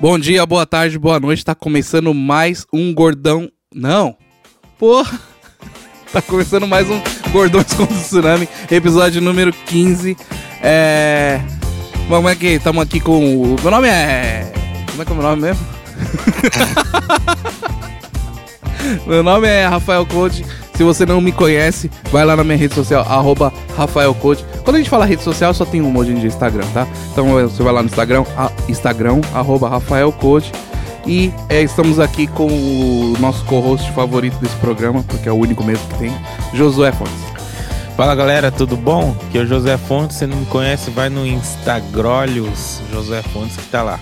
Bom dia, boa tarde, boa noite. Tá começando mais um Gordão. Não. Porra. Tá começando mais um Gordões contra o Tsunami, episódio número 15. É. Vamos aqui, estamos aqui com o. Meu nome é. Como é que é o meu nome mesmo? meu nome é Rafael Code. Se você não me conhece, vai lá na minha rede social, arroba Rafael Code. Quando a gente fala rede social, só tem um hoje em dia Instagram, tá? Então você vai lá no Instagram, a, Instagram, arroba Rafael Code. E é, estamos aqui com o nosso co-host favorito desse programa, porque é o único mesmo que tem, Josué Fontes. Fala galera, tudo bom? Aqui é o José Fontes, se não me conhece, vai no Instagrolhos José Fontes que tá lá.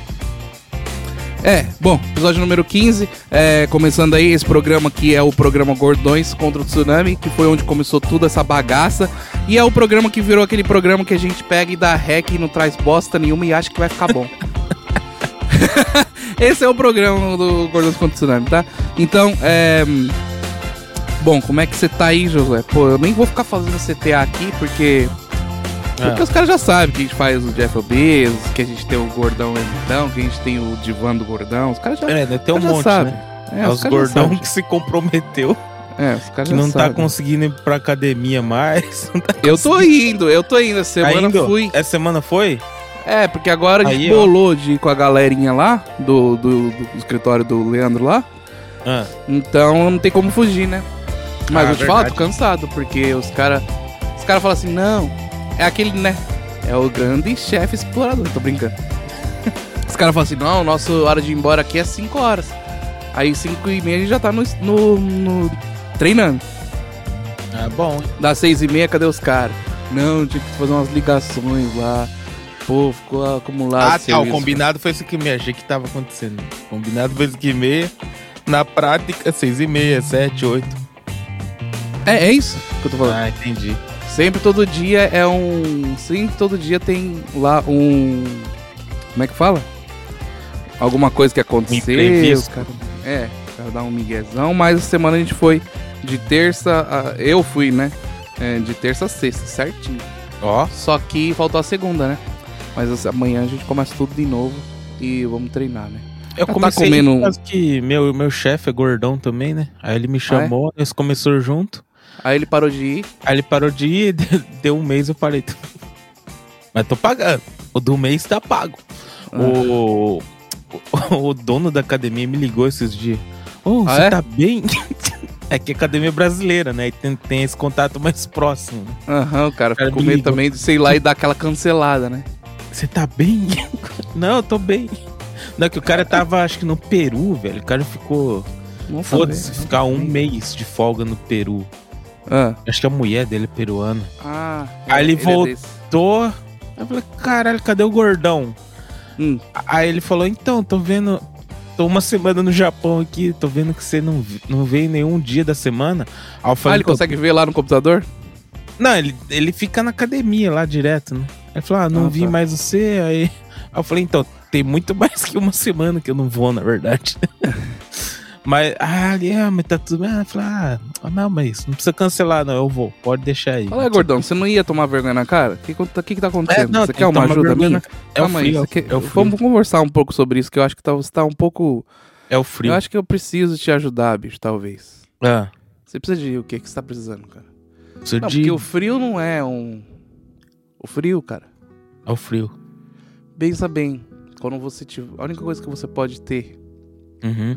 É, bom, episódio número 15, é, começando aí esse programa que é o programa Gordões contra o Tsunami, que foi onde começou toda essa bagaça. E é o programa que virou aquele programa que a gente pega e dá rec e não traz bosta nenhuma e acha que vai ficar bom. esse é o programa do Gordões contra o Tsunami, tá? Então, é. Bom, como é que você tá aí, Josué? Pô, eu nem vou ficar fazendo CTA aqui porque porque é. os caras já sabem que a gente faz o Jeff Bezos, que a gente tem o Gordão Então, que a gente tem o Divã do Gordão. Os caras já É, né? Tem um monte, sabem. né? É, os, os Gordão que se comprometeu. É, os caras que não tá conseguindo ir pra academia mais. Tá eu tô indo, eu tô indo. Essa semana Indo? fui. Essa semana foi? É, porque agora a gente Aí, bolou de ir com a galerinha lá, do, do, do escritório do Leandro lá. Ah, Então não tem como fugir, né? Mas Ah, eu te tô verdade. cansado, porque os caras. Os caras falam assim, não, é aquele, né? É o grande chefe explorador, tô brincando. os caras falam assim, não, nossa hora de ir embora aqui é 5 horas. Aí 5 e meia a gente já tá no, no, no- treinando. é bom. Das 6 e meia, cadê os caras? Não, tinha que fazer umas ligações lá. Pô, ficou acumulado. Ah, tá. O combinado foi isso que meia. Achei que tava acontecendo. Combinado foi isso que meia. Na prática, seis e meia, sete, oito. É, é isso que eu tô falando. Ah, entendi. Sempre todo dia é um. Sempre todo dia tem lá um. Como é que fala? Alguma coisa que aconteceu. imprevisto. cara- é, o cara dá um miguezão, mas essa semana a gente foi de terça. A, eu fui, né? É, de terça a sexta, certinho. Ó, Só que faltou a segunda, né? Mas amanhã a gente começa tudo de novo e vamos treinar, né? eu tá comecei comendo por causa que meu, meu chefe é gordão também, né? Aí ele me chamou, nós começou junto. Aí ele parou de ir. Aí ele parou de ir, deu um mês, eu falei. Mas tô pagando. O do mês tá pago. Ah. O, o, o dono da academia me ligou esses dias. Ô, Ah, você é? tá bem? é que a academia é brasileira, né? E tem, tem esse contato mais próximo. né? Aham, o cara cara ficou me meio ligou. também de, sei lá, e dar aquela cancelada, né? Você tá bem? Não, eu tô bem. Não, que o cara tava, acho que no Peru, velho. O cara ficou. Foda-se, saber. ficar um mês de folga no Peru. Ah, Acho que a mulher dele é peruana. ah Aí ele é voltou. Tô. Eu falei, caralho, cadê o gordão? Hum. Aí ele falou, então, tô vendo. Tô uma semana no Japão aqui, tô vendo que você não, não veio nenhum dia da semana. Aí eu Ah, falei, ele "Tô- consegue ver lá no computador? Não, ele, ele fica na academia lá direto, né? Aí ele falou, ah, não Ah, vi tá. mais você. Aí, aí eu falei, então, tem muito mais que uma semana que eu não vou, na verdade. mas, ah, ah, mas tá tudo bem. Eu falei, ah, não, mas não precisa cancelar, não, eu vou, pode deixar aí. Fala aí, gordão, você não ia tomar vergonha na cara? O que, que, que, tá acontecendo? É, não, você quer que uma ajuda minha? na- É o Calma aí, frio, você quer- é o. Vamos conversar um pouco sobre isso, que eu acho que tá, você tá um pouco... É o frio. Eu acho que eu preciso te ajudar, bicho, talvez. Ah, Você precisa de o que que você tá precisando, cara? preciso Não, de... porque o frio não é um... O frio, cara, É o frio. pensa bem. Quando você tiver... A única coisa que você pode ter Uhum.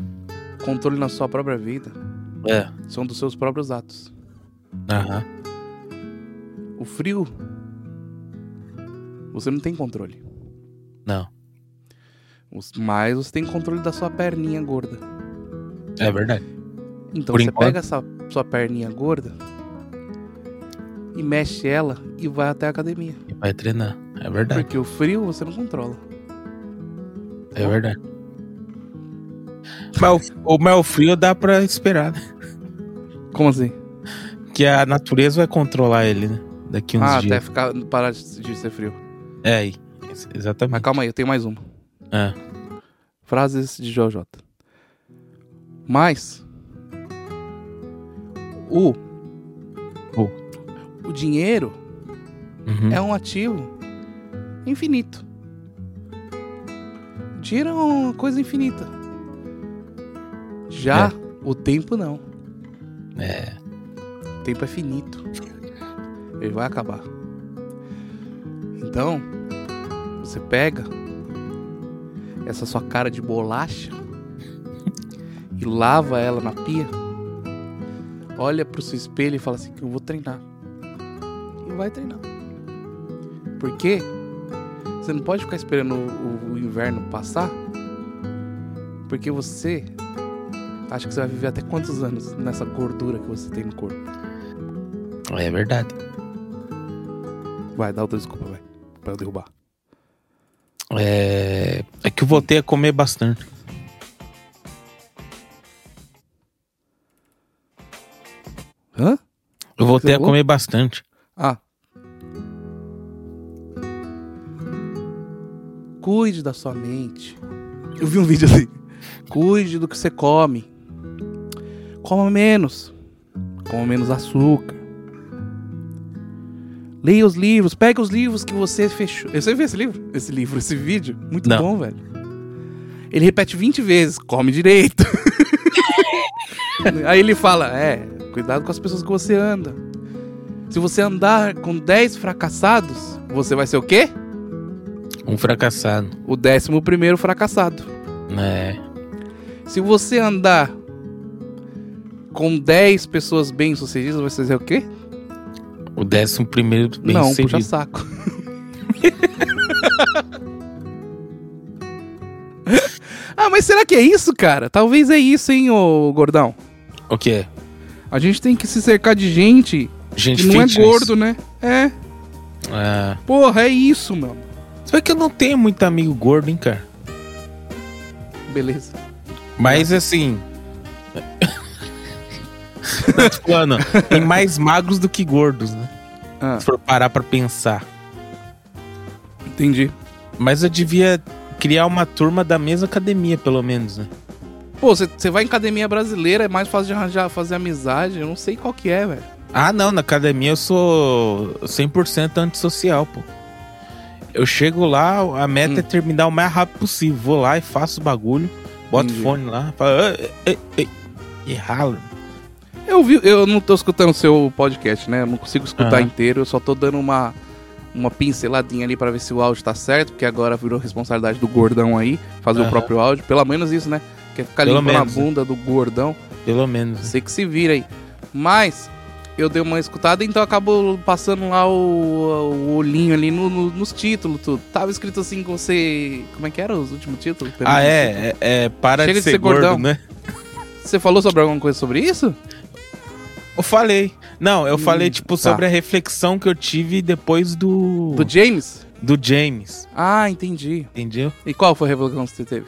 Controle na sua própria vida É. são dos seus próprios atos. Aham. O frio... Você não tem controle. Não. Mas você tem controle da sua perninha gorda. É verdade. Então Por você enquanto. pega essa sua perninha gorda e mexe ela e vai até a academia. E vai treinar. É verdade. Porque o frio você não controla. É verdade. Mas o, mel frio dá pra esperar, né? Como assim? Que a natureza vai controlar ele, né? Daqui uns ah, até dias. ficar, parar de, ser frio. É aí. Ex- Exatamente. Mas calma aí, eu tenho mais uma. É. Frases de JJ. Mas o O. o dinheiro Uhum. é um ativo infinito. Dinheiro é uma coisa infinita. Já É. o tempo não. É. O tempo é finito. Ele vai acabar. Então, você pega essa sua cara de bolacha e lava ela na pia. Olha pro seu espelho e fala assim: Eu vou treinar. E vai treinar. Por quê? Você não pode ficar esperando o, o inverno passar. Porque você acha que você vai viver até quantos anos nessa gordura que você tem no corpo? É verdade. Vai, dá outra desculpa, vai. Pra eu derrubar. É, é que eu voltei a comer bastante. Hã? Eu voltei a comer bastante. Ah. Cuide da sua mente. Eu vi um vídeo assim. Cuide do que você come. Coma menos. Coma menos açúcar. Leia os livros. Pega os livros que você fechou. Você viu esse livro? Esse livro, esse vídeo? Muito Não. bom, velho. Ele repete 20 vezes. Come direito. Aí ele fala: É, cuidado com as pessoas que você anda. Se você andar com 10 fracassados, você vai ser o quê? Um fracassado. O décimo primeiro fracassado. É. Se você andar com 10 pessoas bem-sucedidas, vai ser o quê? O décimo primeiro bem Não, sucedido. puxa saco. ah, mas será que é isso, cara? Talvez é isso, hein, ô gordão. O quê? A gente tem que se cercar de gente Gente que não fitness. é gordo, né? É. É. Porra, é isso, mano. Só que eu não tenho muito amigo gordo, hein, cara. Beleza. Mas assim. Não, tô falando, tem mais magros do que gordos, né? Ah, Se for parar pra pensar. entendi. Mas eu devia criar uma turma da mesma academia, pelo menos, né? Pô, você vai em academia brasileira, é mais fácil de arranjar, fazer amizade. Eu não sei qual que é, velho. Ah, não, na academia eu sou 100% antissocial, pô. Eu chego lá, a meta Hum. é terminar o mais rápido possível. Vou lá e faço o bagulho, boto o fone lá, falo, "Ei, ei, ei", e ralo. Eu vi, eu não tô escutando o seu podcast, né? Eu não consigo escutar Aham. inteiro, eu só tô dando uma, uma pinceladinha ali pra ver se o áudio tá certo, porque agora virou responsabilidade do gordão aí, fazer o Aham. próprio áudio. Pelo menos isso, né? Quer ficar Pelo limpando menos, a bunda do gordão. Pelo menos. né? Sei que se vira aí. Mas eu dei uma escutada, então acabou passando lá o, o olhinho ali no- no- nos títulos, tudo. Tava escrito assim com você. Como é que era os últimos títulos? Ah, é? É, é para Chega de de ser, gordo, gordão. né? Você falou sobre alguma coisa sobre isso? Eu falei. Não, eu Hum, falei, tipo, tá. sobre a reflexão que eu tive depois do. Do James? do James. Ah, entendi. Entendeu? E qual foi a revolução que você teve?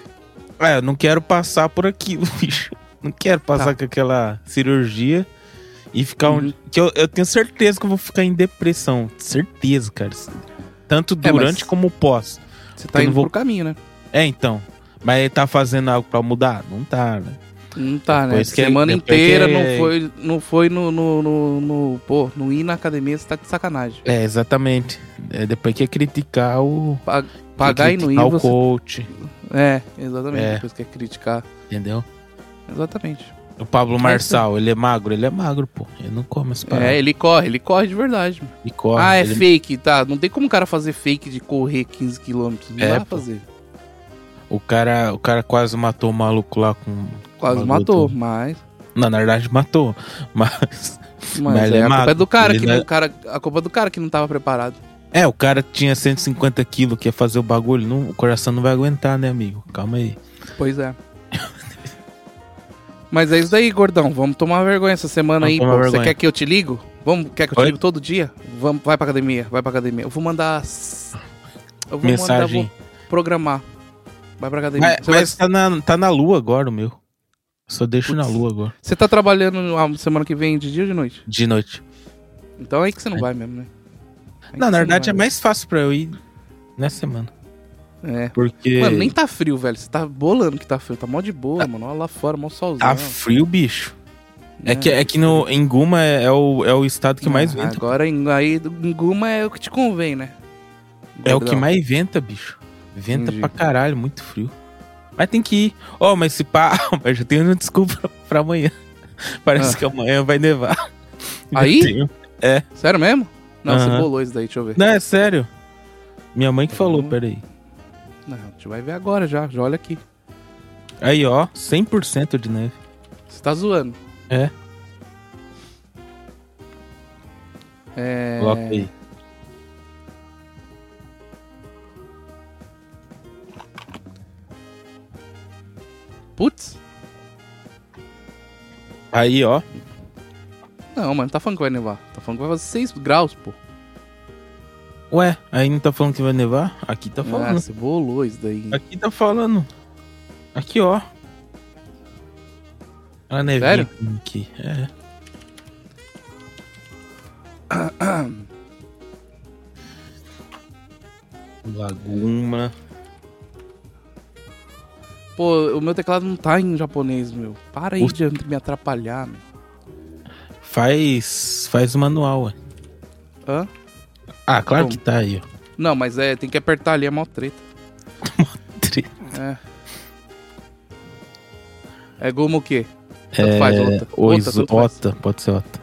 É, eu não quero passar por aquilo, bicho. Não quero passar Tá. com aquela cirurgia e ficar Uhum. um. Que eu, eu tenho certeza que eu vou ficar em depressão. Certeza, cara. Tanto É, durante mas- como pós. Você tá não indo vou- pro caminho, né? É, então. Mas ele tá fazendo algo pra mudar? Não tá, né? Não tá, né? Depois que- Semana inteira que- não foi, não foi no, no, no, no- Pô, no ir na academia você tá de sacanagem. É, exatamente. É, depois que é criticar o. Pa- Pagar quer e não ir, criticar o você... coach. É, exatamente. É. Depois quer criticar. Entendeu? Exatamente. O Pablo Marçal, ele é magro? Ele é magro, pô. Ele não come as paradas. É, ele corre, ele corre de verdade. mano. Ele corre. ah, é ele- fake, tá? Não tem como o cara fazer fake de correr 15km. Não É, dá pra fazer. O cara, o cara quase matou o maluco lá com. Quase matou, mas. Não, na verdade matou. Mas. Mas, Mas ele é, é a culpa é do cara ele que não é- não, cara, a culpa é do cara que não tava preparado. É, o cara tinha 150 quilos que ia fazer o bagulho. Não, o coração não vai aguentar, né, amigo? Calma aí. Pois é. Mas é isso daí, gordão. Vamos tomar vergonha essa semana Vamos aí, pô. Você quer que eu te ligo? Vamos, quer que eu te Oi? ligo todo dia? Vamos, vai pra academia, vai pra academia. Eu vou mandar. Eu vou Mensagem. mandar, vou programar. Vai pra academia. Mas, Você, vai- mas tá, na, tá na lua agora o meu. Só deixo na lua agora. você tá trabalhando a semana que vem de dia ou de noite? De noite. Então é aí que você não vai mesmo, né? Aí Não, na verdade é vai. mais fácil pra eu ir nessa semana. É. Porque Mano, nem tá frio, velho. Você tá bolando que tá frio. Tá mó de boa, mano. Olha lá fora, mó solzão. tá frio, bicho. É, que, é que no, em Guma é, é o, é o estado que mais Ah, venta. Agora em, aí em Guma é o que te convém, né? É o que mais venta, bicho. Venta Entendi. pra caralho, muito frio. Mas tem que ir. Ó, mas se pá, mas já tenho uma desculpa pra amanhã. Parece Ah. que amanhã vai nevar. Aí? tenho. Sério mesmo? Não, você Aham. bolou isso daí, deixa eu ver. Não, é sério. Minha mãe que falou, Uhum. peraí. Não, a gente vai ver agora já. Já olha aqui. Aí, ó, 100% de neve. Você tá zoando. É. É. Coloca aí. Putz. Aí, ó. Não, mano, tá falando que vai nevar. Tá falando que vai fazer 6 graus, pô. Ué, aí não tá falando que vai nevar? Aqui tá Ah, falando. você bolou isso daí. Aqui tá falando. Aqui, ó. A nevinha Sério? aqui. É. Laguma. Pô, o meu teclado não tá em japonês, meu. Para aí O- de me atrapalhar, meu. Faz. Faz o manual, ué. Hã? Ah, claro que tá aí, ó. Não, mas é, tem que apertar ali, é mó treta. É. É goma o quê? Tanto faz, tanto faz. Ota, pode ser Ota.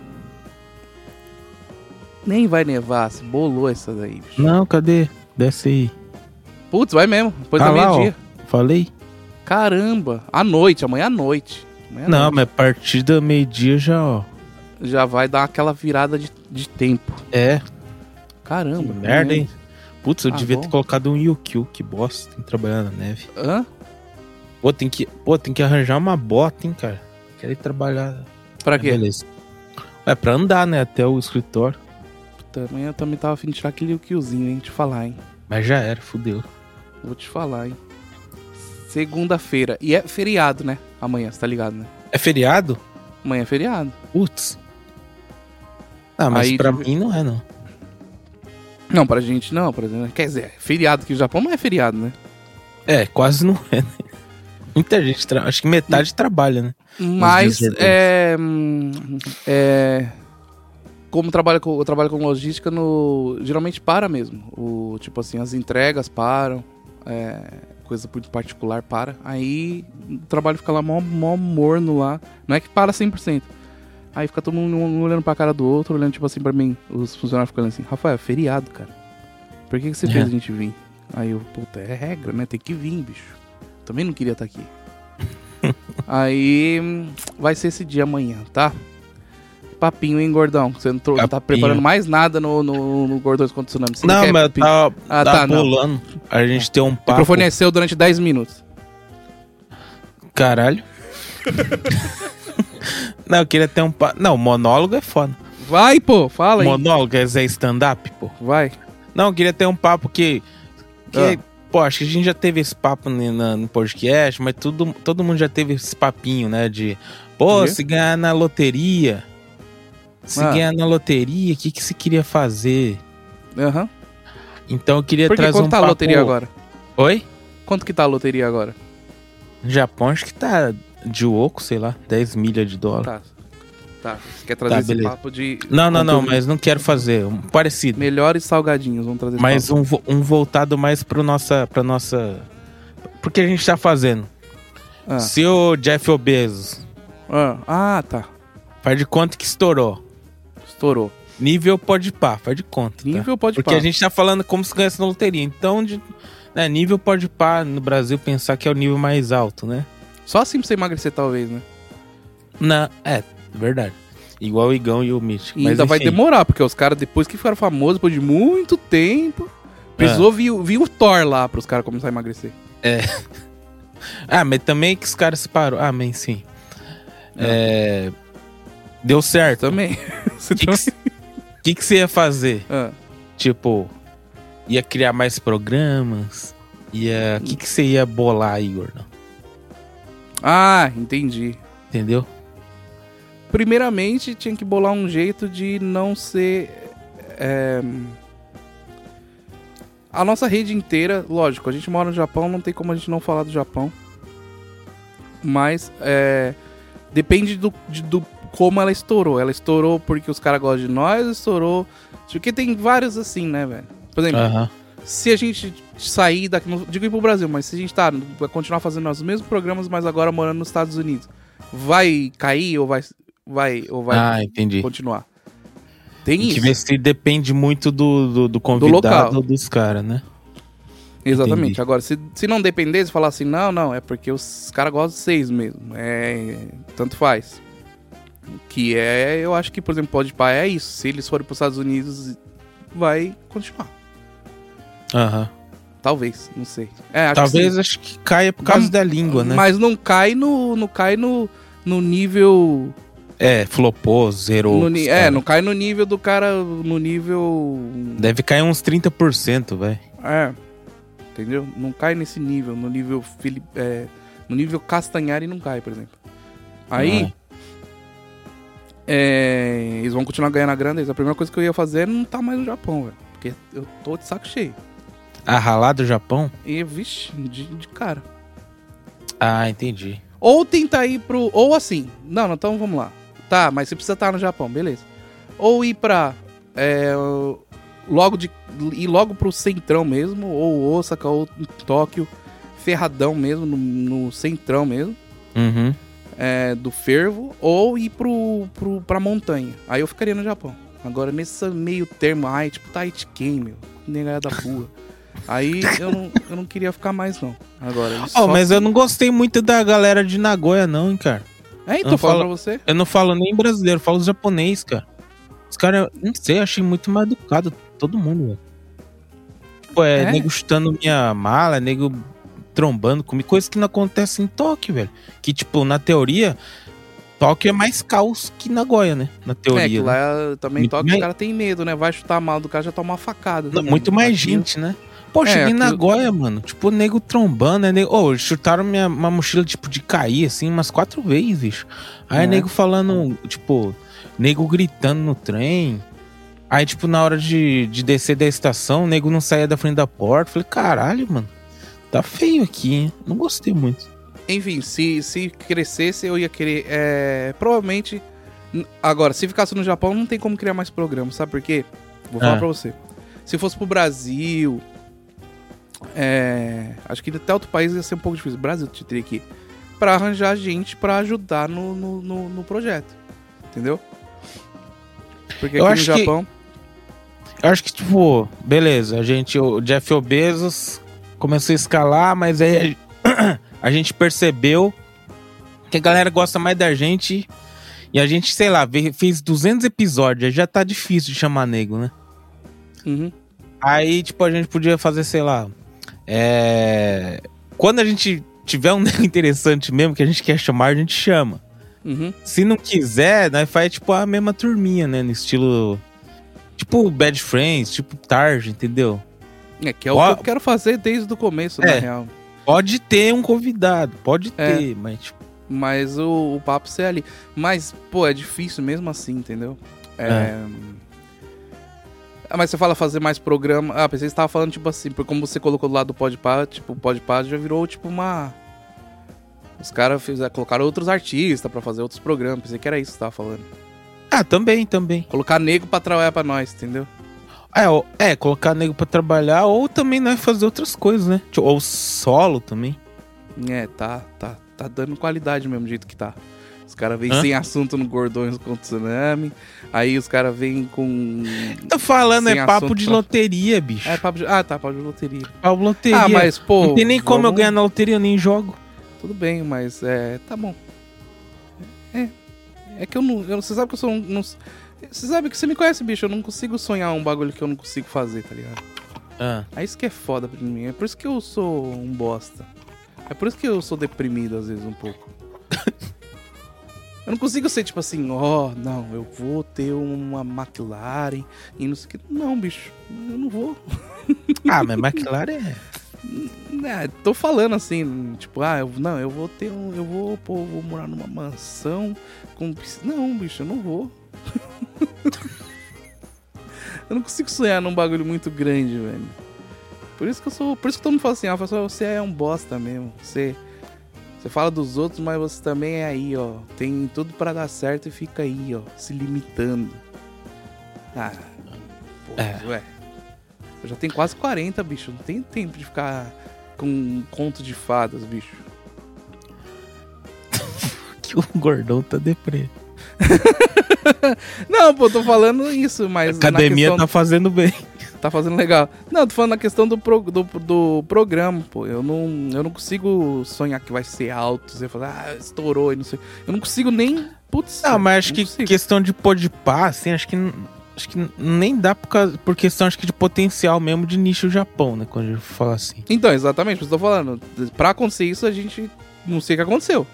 Nem vai nevar, se bolou essa daí, bicho. Não, cadê? Desce aí. Putz, vai mesmo. Depois Ah da lá, meio-dia. Falei? Caramba. À noite, amanhã à noite. Amanhã à Não, noite. mas a partir da meio-dia já, ó. Já vai dar aquela virada de, de tempo. É, Caramba. que merda, hein? Putz, eu Ah, devia bom. ter colocado um Yukio, que bosta. Tem que trabalhar na neve. Hã? Pô, tem que, pô, tem que arranjar uma bota, hein, cara. Quero ir trabalhar. Pra Ah, quê? Beleza. É pra andar, né, até o escritório. Também eu também tava afim de tirar aquele killzinho, hein? Te falar, hein? Mas já era, fudeu. Vou te falar, hein? Segunda-feira. E é feriado, né? Amanhã, você tá ligado, né? É feriado? Amanhã é feriado. Putz. Ah, mas Aí pra de- mim não é, não. Não, pra gente não, por exemplo. Quer dizer, é feriado aqui no Japão não é feriado, né? É, quase não é, né? Muita gente, tra... acho que metade trabalha, né? Mas é, é. Como trabalho com, eu trabalho com logística, no, geralmente para mesmo. O, tipo assim, as entregas param, é, coisa muito particular para. Aí o trabalho fica lá mó, mó morno lá. Não é que para 100%. Aí fica todo mundo um olhando pra cara do outro, olhando tipo assim pra mim. Os funcionários ficando assim: Rafael, é feriado, cara. Por que, que você fez a gente vir? Aí eu, puta, é regra, né? Tem que vir, bicho. Também não queria estar aqui. Aí vai ser esse dia amanhã, tá? Papinho, hein, gordão? Você não, não tá preparando mais nada no, no, no Gordões contra o Tsunami. Você Não, quer mas tava, Ah, tava tá, não. bolando. A gente tem um O papo. microfone é seu durante 10 minutos. Caralho. não, eu queria ter um papo. Não, monólogo é foda. Vai, pô, fala aí. Monólogo é stand-up, pô. Vai. Não, eu queria ter um papo que. que Ah. Pô, acho que a gente já teve esse papo no podcast, mas tudo, todo mundo já teve esse papinho, né? De, pô, se ganhar na loteria. Se Ah. ganhar na loteria, o que, que você queria fazer? Aham. Então eu queria Por que trazer quanto um tá a papo... loteria agora? Oi? Quanto que tá a loteria agora? No Japão acho que tá de oco, sei lá, 10 milhas de dólar. Tá. Tá. Você quer trazer Tá, esse beleza. papo de. Não, não, não, mas não quero fazer. Um parecido. Melhores salgadinhos, vamos trazer Mas um, vo- um voltado mais pro nossa, pra nossa. Pro que a gente tá fazendo. Ah. Se o Jeff Bezos Ah. ah, tá. faz de conta que estourou. Estourou. Nível pode pá, faz de conta. tá? Nível pode Porque pá. a gente tá falando como se ganhasse na loteria. Então, de, né, nível pode pá no Brasil pensar que é o nível mais alto, né? Só assim pra você emagrecer, talvez, né? Na, é, verdade. Igual o Igão e o Mitch. E ainda vai demorar, porque os caras, depois que ficaram famosos, depois de muito tempo, É. precisou vir, vir o Thor lá pros caras começarem a emagrecer. Ah, mas também que os caras se parou. Ah, mas sim. É, Deu certo. Também. O que, que, que você ia fazer? Ah, Tipo, ia criar mais programas? Ia. O que, que você ia bolar aí, Gordão? Ah, entendi. Entendeu? Primeiramente, tinha que bolar um jeito de não ser. é, A nossa rede inteira, lógico, a gente mora no Japão, não tem como a gente não falar do Japão. Mas é, depende do, de- do como ela estourou. Ela estourou porque os caras gostam de nós, estourou. Porque tem vários assim, né, velho? Por exemplo, Aham. se a gente sair daqui, não digo ir pro Brasil, mas se a gente tá, vai continuar fazendo os mesmos programas, mas agora morando nos Estados Unidos, vai cair ou vai, vai, ou vai Ah, entendi. continuar? Tem que isso. ver se depende muito do, do, do convidado local. dos caras, né? Exatamente. Entendi. Agora, se, se não depender, se falar assim, não, não, é porque os caras gostam de vocês mesmo. É. Tanto faz. Que é, eu acho que, por exemplo, pode pá, é isso. Se eles forem pros Estados Unidos, vai continuar. Aham. Talvez, não sei. É, acho Talvez que acho que caia por causa Mas- da língua, né? Mas não cai no. Não cai no, no nível. É, flopou, zerou. no os é, não cai no nível do cara. No nível. Deve cair uns 30%, velho. É. Entendeu? Não cai nesse nível. No nível. É, no nível Castanhari não cai, por exemplo. Aí. É, eles vão continuar ganhando a grana. A primeira coisa que eu ia fazer é não tá mais no Japão, velho. Porque eu tô de saco cheio. A ralar do Japão? E, vixe, de, de cara. Ah, entendi. Ou tentar ir pro. Ou assim. Não, não, então vamos lá. Tá, mas você precisa estar no Japão, beleza. Ou ir pra. é, logo de. Ir logo pro centrão mesmo. Ou Osaka, ou Tóquio. Ferradão mesmo, no, no centrão mesmo. Uhum. É, do fervo. Ou ir pro, pro, pra montanha. Aí eu ficaria no Japão. Agora, nesse meio termo, ai, tipo Taitiken, meu. Negada da rua. Aí eu não, eu não queria ficar mais, não. Agora. Ó, só mas eu não gostei muito da galera de Nagoya, não, hein, cara. É, então falo pra você. Eu não falo nem brasileiro, falo japonês, cara. Os caras, não sei, achei muito mais educado todo mundo, velho. Tipo, é, É? nego chutando minha mala, nego trombando comigo, coisa que não acontece em Tóquio, velho. Que, tipo, na teoria, Tóquio é mais caos que Nagoya, né? Na É, que teoria. né? lá também Muito toca, mais- os caras têm medo, né? Vai chutar mal do cara, já toma uma facada. Não, também. muito mais Aqui- gente, né? Pô, É, cheguei em aquilo- Nagoya, mano. Tipo, nego trombando, né? Nego... Ô, chutaram minha uma mochila, tipo, de cair, assim, umas quatro vezes, bicho. Aí É. nego falando, tipo, nego gritando no trem. Aí, tipo, na hora de, de descer da estação, o nego não saía da frente da porta. Falei, caralho, mano. Tá feio aqui, hein? Não gostei muito. Enfim, se, se crescesse, eu ia querer. é, provavelmente. Agora, se ficasse no Japão, não tem como criar mais programa, sabe por quê? Vou falar Ah. pra você. Se fosse pro Brasil. é, acho que até outro país ia ser um pouco difícil. Brasil te teria que ir. Pra arranjar gente pra ajudar no, no, no- no projeto. Entendeu? Porque Eu aqui acho no que- Japão. Eu acho que, tipo, beleza, a gente, o Jeff Bezos começou a escalar, mas aí a, gente percebeu que a galera gosta mais da gente e a gente, sei lá, fez 200 episódios, aí já tá difícil de chamar nego, né? Uhum. Aí, tipo, a gente podia fazer, sei lá, é... Quando a gente tiver um nego interessante mesmo que a gente quer chamar, a gente chama. Uhum. Se não quiser, nós faz, tipo, a mesma turminha, né? No estilo... Tipo Bad Friends, tipo Tarja, entendeu? É, que é o que eu quero fazer desde o começo, na É. real. Pode ter um convidado, pode É. ter, mas tipo, Mas o, o papo ser ali. Mas, pô, é difícil mesmo assim, entendeu? É. Ah, mas você fala fazer mais programa. Ah, pensei que você tava falando, tipo assim, porque como você colocou do lado do Podpah, tipo, o Podpah já virou, tipo, uma. Os caras fizeram- colocaram outros artistas pra fazer outros programas. Pensei que era isso que você tava falando. ah, também, também. Colocar nego pra trabalhar pra nós, entendeu? É, é, colocar nego pra trabalhar ou também nós fazer outras coisas, né? Tipo, Ou solo também. É, tá, tá, tá dando qualidade mesmo, do jeito que tá. Os caras vêm sem assunto no Gordões com Tsunami. Aí os caras vêm com. Tô falando, é papo de pra- loteria, bicho. É, papo de... Ah, tá, papo de loteria. papo de loteria. Ah, mas, pô. Não tem nem como eu ganhar na loteria, eu nem jogo. Tudo bem, mas é. Tá bom. É. É que eu não. eu- você sabe que eu sou um. não- você sabe que você me conhece, bicho. Eu não consigo sonhar um bagulho que eu não consigo fazer, tá ligado? Ah, É isso que é foda pra mim. É por isso que eu sou um bosta. É por isso que eu sou deprimido às vezes um pouco. eu não consigo ser tipo assim, ó, não, eu vou ter uma McLaren e não sei o que. Não, bicho, eu não vou. ah mas McLaren é. É, tô falando assim, tipo, ah, eu, não, eu vou ter um. Eu vou, pô, vou morar numa mansão com piscina. Não, bicho, eu não vou. eu não consigo sonhar num bagulho muito grande, velho. Por isso que eu sou. Por isso que todo mundo fala assim, ah, você é um bosta mesmo. Você. Você fala dos outros, mas você também é aí, ó. Tem tudo para dar certo e fica aí, ó, se limitando. Ah. Pô, É. ué. Eu já tenho quase 40, bicho. Não tenho tempo de ficar com um conto de fadas, bicho. Que o gordão tá deprê. Não, pô, tô falando isso, mas. A academia tá fazendo bem. tá fazendo legal. Não, tô falando na questão do, pro- do, do programa, pô. Eu não, eu não consigo sonhar que vai ser alto. Você falar, ah, estourou e não sei. Eu não consigo nem. Putz. Não, mas acho que consigo. questão de pôr de pá, assim, acho que. Acho que nem dá por, causa, por questão, acho que de potencial mesmo de nicho Japão, né? Quando a gente fala assim. Então, exatamente, eu tô falando. Pra acontecer isso, a gente não sei o que aconteceu.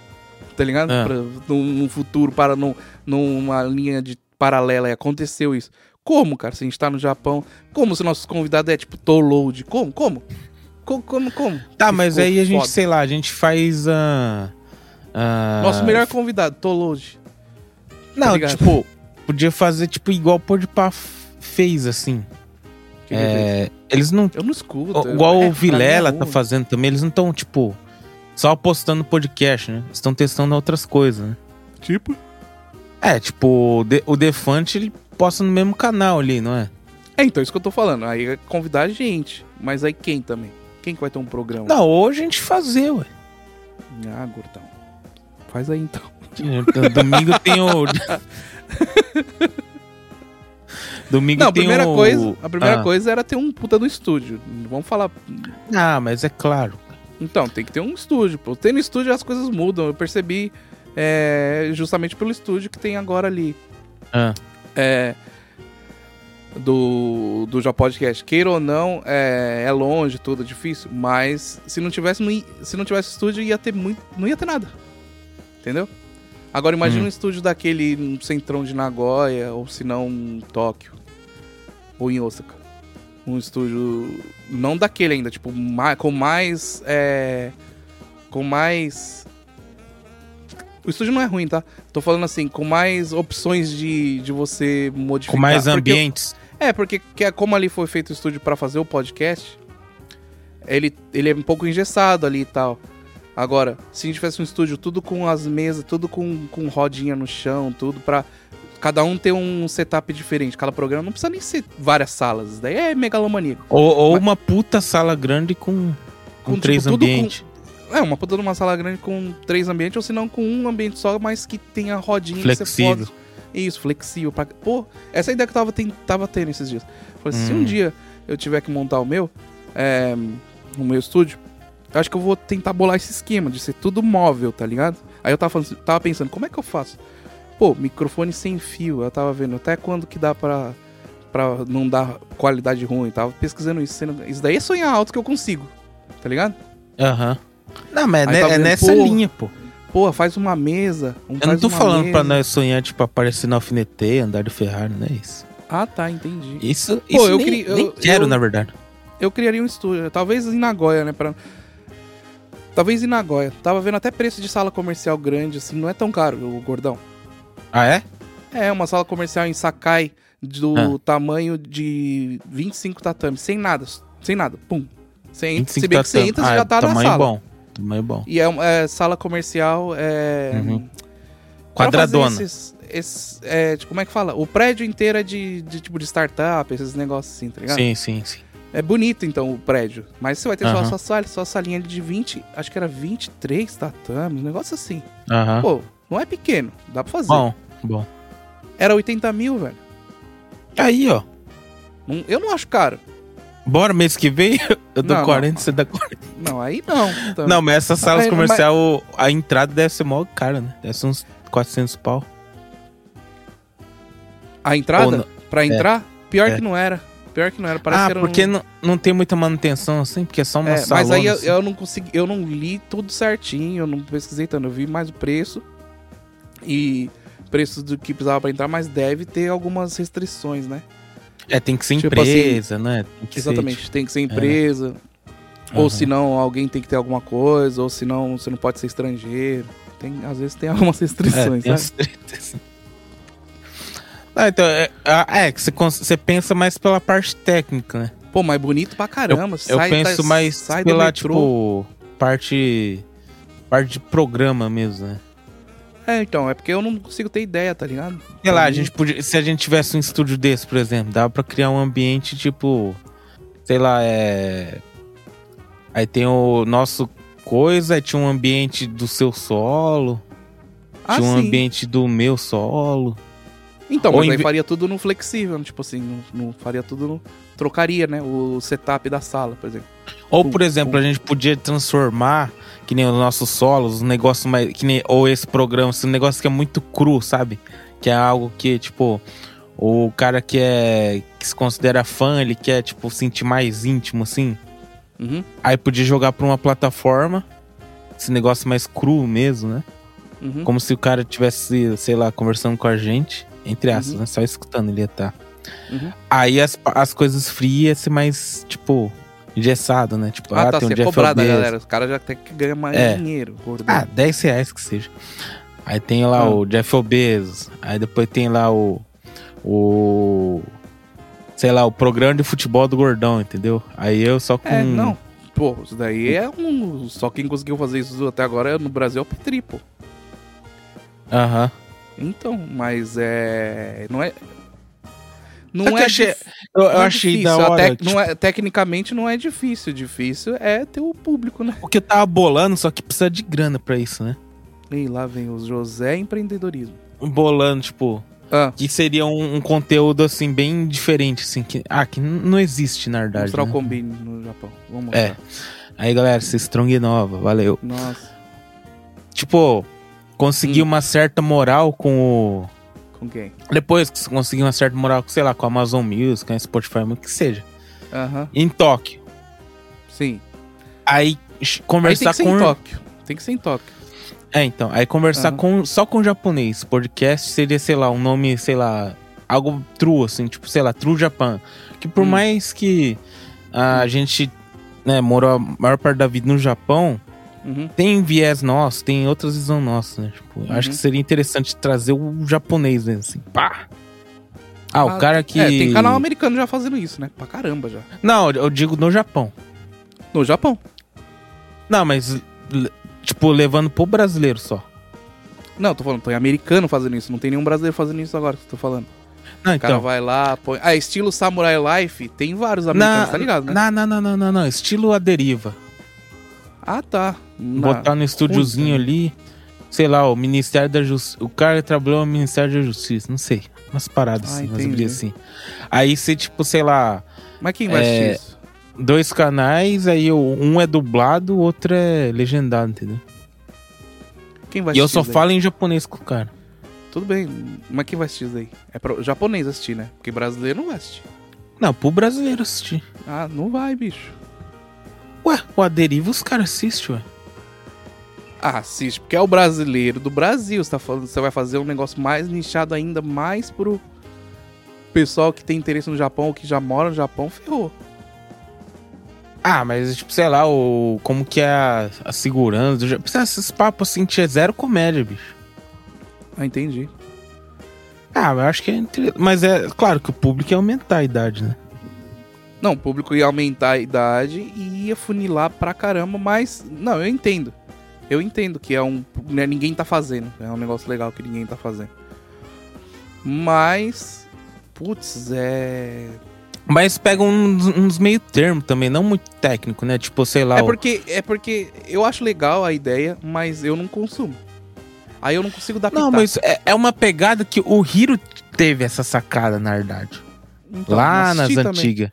Tá ligado? É. Pra, num, futuro, para num, numa linha de paralela e aconteceu isso. Como, cara? Se a gente tá no Japão, como se nossos convidados é tipo Toload? Como? Como? Como? Como? como? Tá, Que mas aí a gente, foda. sei lá, a gente faz a. a- Nosso melhor convidado, Toload. Não, ligado? tipo, podia fazer tipo igual o Pôr de Pá f- fez, assim. Que ele fez. É, eles não. Eu não escuto. Igual é, o Vilela mim é tá ruim. fazendo também, eles não estão, tipo, só postando podcast, né? Estão testando outras coisas, né? Tipo? É, tipo, o De- o Defante ele posta no mesmo canal ali, não é? É, então, isso que eu tô falando. Aí é convidar a gente. Mas aí quem também? Quem que vai ter um programa? Não, hoje a gente fazer, ué. Ah, gordão. Faz aí então. Domingo tem o. Domingo Não, a tem primeira o... coisa, a primeira Ah. coisa era ter um puta no estúdio. Vamos falar. Ah, mas é claro. Então, tem que ter um estúdio. Pô. Tem no estúdio as coisas mudam. Eu percebi é, justamente pelo estúdio que tem agora ali. Ah. É, do, do Já Podcast. Queira ou não, é, é longe, tudo é difícil. Mas se não tivesse, não se não tivesse estúdio, ia ter muito. Não ia ter nada. Entendeu? Agora imagina Hum. um estúdio daquele no centrão de Nagoya, ou se não em Tóquio. Ou em Osaka. Um estúdio. Não daquele ainda, tipo, com mais. é, com mais. O estúdio não é ruim, tá? Tô falando assim, com mais opções de, de você modificar. Com mais eu- ambientes. é, porque que é como ali foi feito o estúdio pra fazer o podcast, ele, ele é um pouco engessado ali e tal. Agora, se a gente tivesse um estúdio tudo com as mesas, tudo com, com rodinha no chão, tudo pra cada um ter um setup diferente, cada programa não precisa nem ser várias salas, isso daí é megalomaníaco. Ou, ou Mas- uma puta sala grande com, com, Com, três tipo, ambientes. É, uma puta de uma sala grande com três ambientes, ou se não com um ambiente só, mas que tenha rodinha que você Flexível. pode Isso, flexível. Pra... Pô, essa é a ideia que eu tava, ten- tava tendo esses dias. Falei, se Hum. um dia eu tiver que montar o meu, é, o meu estúdio, eu acho que eu vou tentar bolar esse esquema de ser tudo móvel, tá ligado? Aí eu tava, falando- tava pensando, como é que eu faço? Pô, microfone sem fio, eu tava vendo até quando que dá pra, pra não dar qualidade ruim. Tava pesquisando isso. sendo- Isso daí é sonhar alto que eu consigo, tá ligado? Aham. Não, mas é, ne- é vendo, nessa pô, linha, pô. Pô, faz uma mesa. Um, Eu não tô falando mesa. pra nós sonhar, tipo, aparecer na alfineteia, andar de Ferrari, não é isso. Ah, tá, entendi. Isso, isso eu nem, queria- nem eu- quero, eu- na verdade. eu criaria um estúdio. Talvez em Nagoya, né? Pra... Talvez em Nagoya. Tava vendo até preço de sala comercial grande, assim. Não é tão caro, o gordão. Ah, é? É, uma sala comercial em Sakai do Ah. tamanho de 25 tatames. Sem nada. Sem nada. Pum. Sem, 25 se bem que você entra, ah, você já tá na sala. bom. Tamanho bom. E é, é sala comercial. É... Uhum. Quadradona. Esses, esses- é, tipo, como é que fala? O prédio inteiro é de, de tipo de startup, esses negócios assim, tá ligado? Sim, sim, sim. É bonito, então, o prédio. Mas você vai ter só a sua sala, sua salinha de 20, acho que era 23 tatames, um negócio assim. Aham. Pô, não é pequeno, dá pra fazer. Bom, bom. Era 80 mil, velho. Aí, ó. Não- eu não acho caro. Bora mês que vem, eu dou Não, não. 40, você dá 40. Não, aí não. Então, Não, mas essas salas Mas- comercial, a entrada deve ser mó cara, né? Deve ser uns 400 pau. A entrada, Ou não- pra entrar, pior É. que não era. Pior que não era. Parece ah, era porque um... não, não tem muita manutenção assim, porque é só uma É, sala. mas aí eu, eu não consegui, eu não li tudo certinho, eu não pesquisei tanto, eu vi mais o preço e preços do que precisava pra entrar, mas deve ter algumas restrições, né? É, tem que ser tipo assim, empresa, né? Tem que ser, Exatamente, tipo, tem que ser empresa, ou Aham. se não alguém tem que ter alguma coisa, ou se não você não pode ser estrangeiro. Tem, às vezes tem algumas É, restrições, sabe? as tretas, assim. Ah, então, é, ah, é que você, você pensa mais pela parte técnica, né? Pô, mas bonito pra caramba. Eu sai penso da- mais sai pela, tipo, parte. Parte de programa mesmo, né? É, então, é porque eu não consigo ter ideia, tá ligado? Sei lá, a gente podia. Se a gente tivesse um estúdio desse, por exemplo, dava pra criar um ambiente tipo. Sei lá, é. Aí tem o nosso coisa, tinha um ambiente do seu solo, Ah, tinha um sim. ambiente do meu solo. Então, Ou mas aí faria tudo no flexível, tipo assim, não, não faria tudo no... Trocaria, né? O setup da sala, por exemplo. Ou, por exemplo, a gente podia transformar, que nem os nossos solos, um negócio mais. Que nem, ou esse programa, um negócio que é muito cru, sabe? Que é algo que, tipo, o cara que é. que se considera fã, ele quer, tipo, sentir mais íntimo, assim. Uhum, Aí podia jogar pra uma plataforma, esse negócio mais cru mesmo, né? uhum. Como se o cara tivesse, sei lá, conversando com a gente, entre aspas, Uhum. né? Só escutando ele ia estar. Uhum. Aí as, as coisas frias ia ser mais, tipo, engessado, né? Tipo, Ah, tá, tem um você é cobrado, Bezos. galera. Os caras já tem que ganhar mais É. dinheiro. gordão. Ah, 10 reais que seja. Aí tem lá Ah. o Jeff Bezos. Aí depois tem lá o. O. Sei lá, o programa de futebol do Gordão, entendeu? Aí eu só com. É, não. Pô, isso daí é um... Só quem conseguiu fazer isso até agora no Brasil é o Petri, pô. Aham. Então, mas é... Não é... Não Só que é, eu achei- dif- Eu, eu não é achei difícil, da hora. até- tipo, não é, tecnicamente não é difícil. Difícil é ter o público, né? Porque tava bolando, só que precisa de grana pra isso, né? E lá vem o José Empreendedorismo. Bolando, tipo. Ah, Que seria um, um conteúdo, assim, bem diferente, assim. Que, ah, que não existe, na verdade. mostrar o né? combine no Japão. Vamos É. Aí, galera, se strong nova, valeu. Nossa, Tipo, conseguir Hum. uma certa moral com o. com quem? Depois que você conseguir uma certa moral, sei lá, com a Amazon Music, com a Spotify, o que seja. Aham, Em Tóquio. sim. Aí sh- Aí tem conversar que ser com. em Tóquio. Tem que ser em Tóquio. É, então. Aí conversar Aham. com só com japonês. Podcast seria, sei lá, um nome, sei lá, algo true, assim, tipo, sei lá, True Japan. Que por Hum. mais que a gente, né, morou a maior parte da vida no Japão, Uhum. tem viés nosso, tem outras visões nossas, né? Tipo, eu Acho Uhum. que seria interessante trazer o japonês mesmo, assim, pá. Ah, o Ah, cara que. É, tem canal americano já fazendo isso, né? Pra caramba já. Não, eu digo no Japão. No Japão. Não, mas, tipo, levando pro brasileiro só. Não, tô falando, tem americano fazendo isso. Não tem nenhum brasileiro fazendo isso agora que eu tô falando. Não, O cara então. vai lá, põe. Ah, estilo Samurai Life, tem vários americanos, tá ligado, né? Não, não, não, não, não, não. Estilo a deriva. Ah, tá. Na- Botar no estúdiozinho Puta. ali, sei lá, o Ministério da Justiça. O cara trabalhou no Ministério da Justiça, não sei. Umas paradas Ah, assim, umas assim. Aí você, tipo, sei lá, Mas quem vai É, assistir isso? dois canais, aí um é dublado, o outro é legendado, entendeu? Quem vai E eu só daí? falo em japonês com o cara. Tudo bem, mas quem vai assistir isso aí? É pra japonês assistir, né? Porque brasileiro não vai assistir. Não, pro brasileiro assistir. Ah, não vai, bicho. Ué, o A Deriva os caras assistem, ué. Ah, assiste, porque é o brasileiro do Brasil. Você, tá falando, você vai fazer um negócio mais nichado ainda, mais pro pessoal que tem interesse no Japão ou que já mora no Japão, ferrou. Ah, mas, tipo, sei lá, o, como que é a, a segurança do Japão. Esses papos assim, tinha zero comédia, bicho. Ah, entendi. Ah, eu acho que é. entre- Mas é claro que o público ia aumentar a idade, né? Não, o público ia aumentar a idade e ia funilar pra caramba, mas. Não, eu entendo. Eu entendo que é um. Né, ninguém tá fazendo. É um negócio legal que ninguém tá fazendo. Mas. Putz, é. Mas pega uns, uns meio termo também, não muito técnico, né? Tipo, sei lá. É porque, é porque eu acho legal a ideia, mas eu não consumo. Aí eu não consigo dar Não, pitaco. mas é, é uma pegada que o Hiro teve essa sacada, na verdade. Então, lá nas antigas.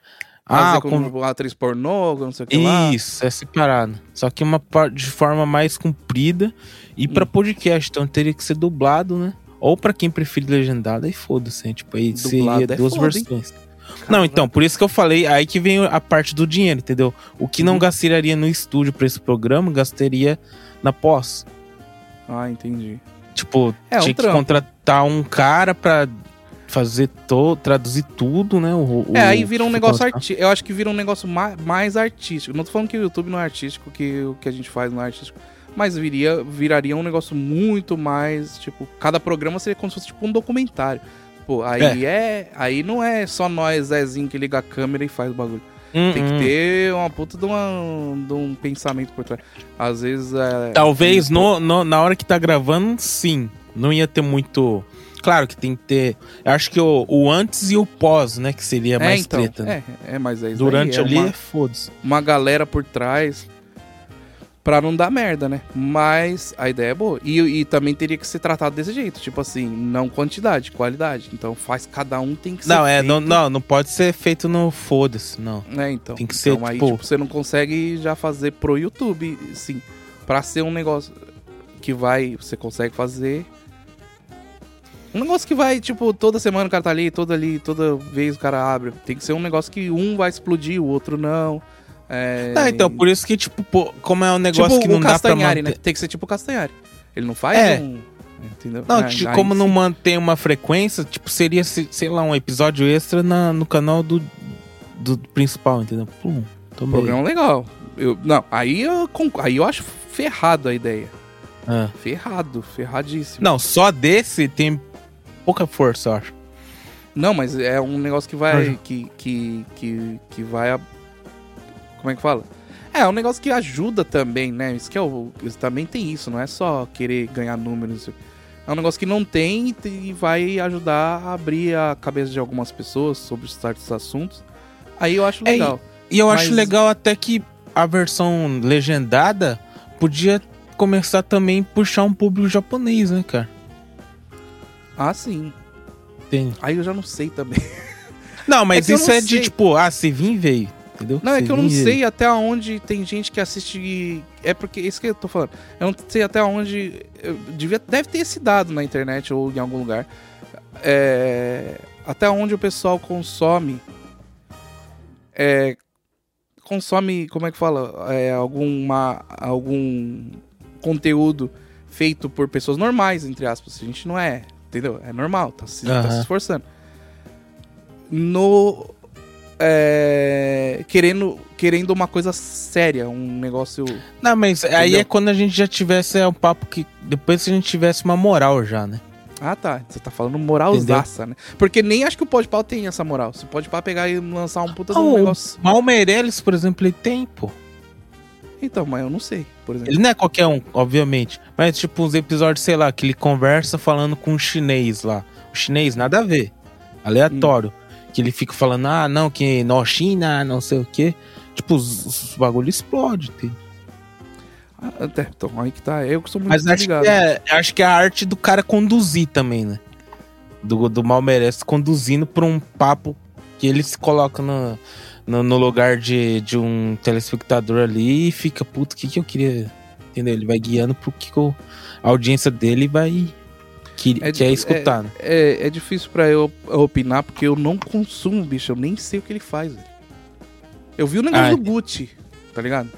Ah, com com... atriz pornô, não sei o que lá. Isso, é separado. Só que uma par- de forma mais comprida e pra Hum. podcast, então teria que ser dublado, né? Ou pra quem prefere legendado, aí foda-se, hein? tipo, aí Dublado seria é duas foda, hein? versões. Não, então, por isso que eu falei, aí que vem a parte do dinheiro, entendeu? O que não Uhum. gastaria no estúdio pra esse programa, gastaria na pós. Ah, entendi. Tipo, É, um tinha que trampo. contratar um cara pra fazer todo, traduzir tudo, né? O, É, o- aí vira um negócio artístico. Eu acho que vira um negócio ma- mais artístico. Não tô falando que o YouTube não é artístico, que o que a gente faz não é artístico. Mas viria, viraria um negócio muito mais, tipo, cada programa seria como se fosse tipo um documentário. Pô, aí é. aí não é só nós, Zezinho, que liga a câmera e faz o bagulho. Hum, Tem que hum. ter uma puta de, uma- de um pensamento por trás. Às vezes é. Talvez no, no- na hora que tá gravando, sim. Não ia ter muito. Claro que tem que ter. Eu acho que o, o antes e o pós, né? Que seria É, mais então. treta. né? É, é, mas é isso Durante é ali, foda-se. uma galera por trás pra não dar merda, né? Mas a ideia é boa. E, e também teria que ser tratado desse jeito. Tipo assim, não quantidade, qualidade. Então faz cada um tem que ser. Não, é, feito, não, não, não pode ser feito no foda-se, não. É, então. Tem que ser, então, aí, tipo- tipo, você não consegue já fazer pro YouTube, sim. Pra ser um negócio que vai. Você consegue fazer. Um negócio que vai, tipo, toda semana o cara tá ali, toda ali, toda vez o cara abre. Tem que ser um negócio que um vai explodir, o outro não. É... Não, então, por isso que, tipo, pô, como é um negócio tipo que não dá pra Castanhari, manter... né? Tem que ser tipo o Castanhari. Ele não faz É. um. Entendeu? Não, É, tipo, aí como não sim. mantém uma frequência, tipo, seria, se- sei lá, um episódio extra na, no canal do, do principal, entendeu? Pum, tomei. Programa legal. Eu, não, aí eu, aí eu acho ferrado a ideia. Ah. Ferrado, ferradíssimo. Não, só desse tem pouca força, eu acho. Não, mas é um negócio que vai. Que, que, que, que vai. a- Como é que fala? É, é um negócio que ajuda também, né? Isso que é o. também tem isso, não é só querer ganhar números. É um negócio que não tem e vai ajudar a abrir a cabeça de algumas pessoas sobre certos assuntos. Aí eu acho É, legal. E eu Mas- acho legal até que a versão legendada podia começar também a puxar um público japonês, né, cara? Ah, sim. Tem. Aí eu já não sei também. Não, mas eu isso não é de sei. tipo, ah, se vir, veio. Entendeu? Não, é Se que eu não veio. sei até onde tem gente que assiste. É porque isso que eu tô falando. Eu não sei até onde. devia, deve ter esse dado na internet ou em algum lugar. É, até onde o pessoal consome. É, consome, como é que fala? É, alguma, algum conteúdo feito por pessoas normais, entre aspas. A gente não é, entendeu? É normal, tá se, tá Aham. se esforçando. No. é, querendo, querendo uma coisa séria, um negócio. Não, mas aí Entendeu? é quando a gente já tivesse é, um papo que. Depois que a gente tivesse uma moral já, né? Ah, tá. Você tá falando moralzaça, né? Porque nem acho que o Podpah tem essa moral. Se o Podpah pegar e lançar um puta um Ah, negócio. Mal Meirelles, por exemplo, ele tem, pô. Então, mas eu não sei, por exemplo. Ele não é qualquer um, obviamente. Mas, tipo, uns episódios, sei lá, que ele conversa falando com um chinês lá. O chinês, nada a ver. Aleatório. Hum. Que ele fica falando, ah, não, que no China, não sei o quê. Tipo, os, os bagulho explode. entende? Ah, até, então, aí que tá. Eu que sou muito Mas acho que, é, acho que é a arte do cara conduzir também, né? Do, do Mal Merece conduzindo pra um papo que ele se coloca no, no, no lugar de, de um telespectador ali e fica, puto, o que, que eu queria. Entendeu? Ele vai guiando pro que, que eu- a audiência dele vai. Que, É quer de- escutar, né? É, é difícil pra eu opinar porque eu não consumo, bicho. Eu nem sei o que ele faz, velho. Eu vi o negócio Ah, do Gucci, tá ligado?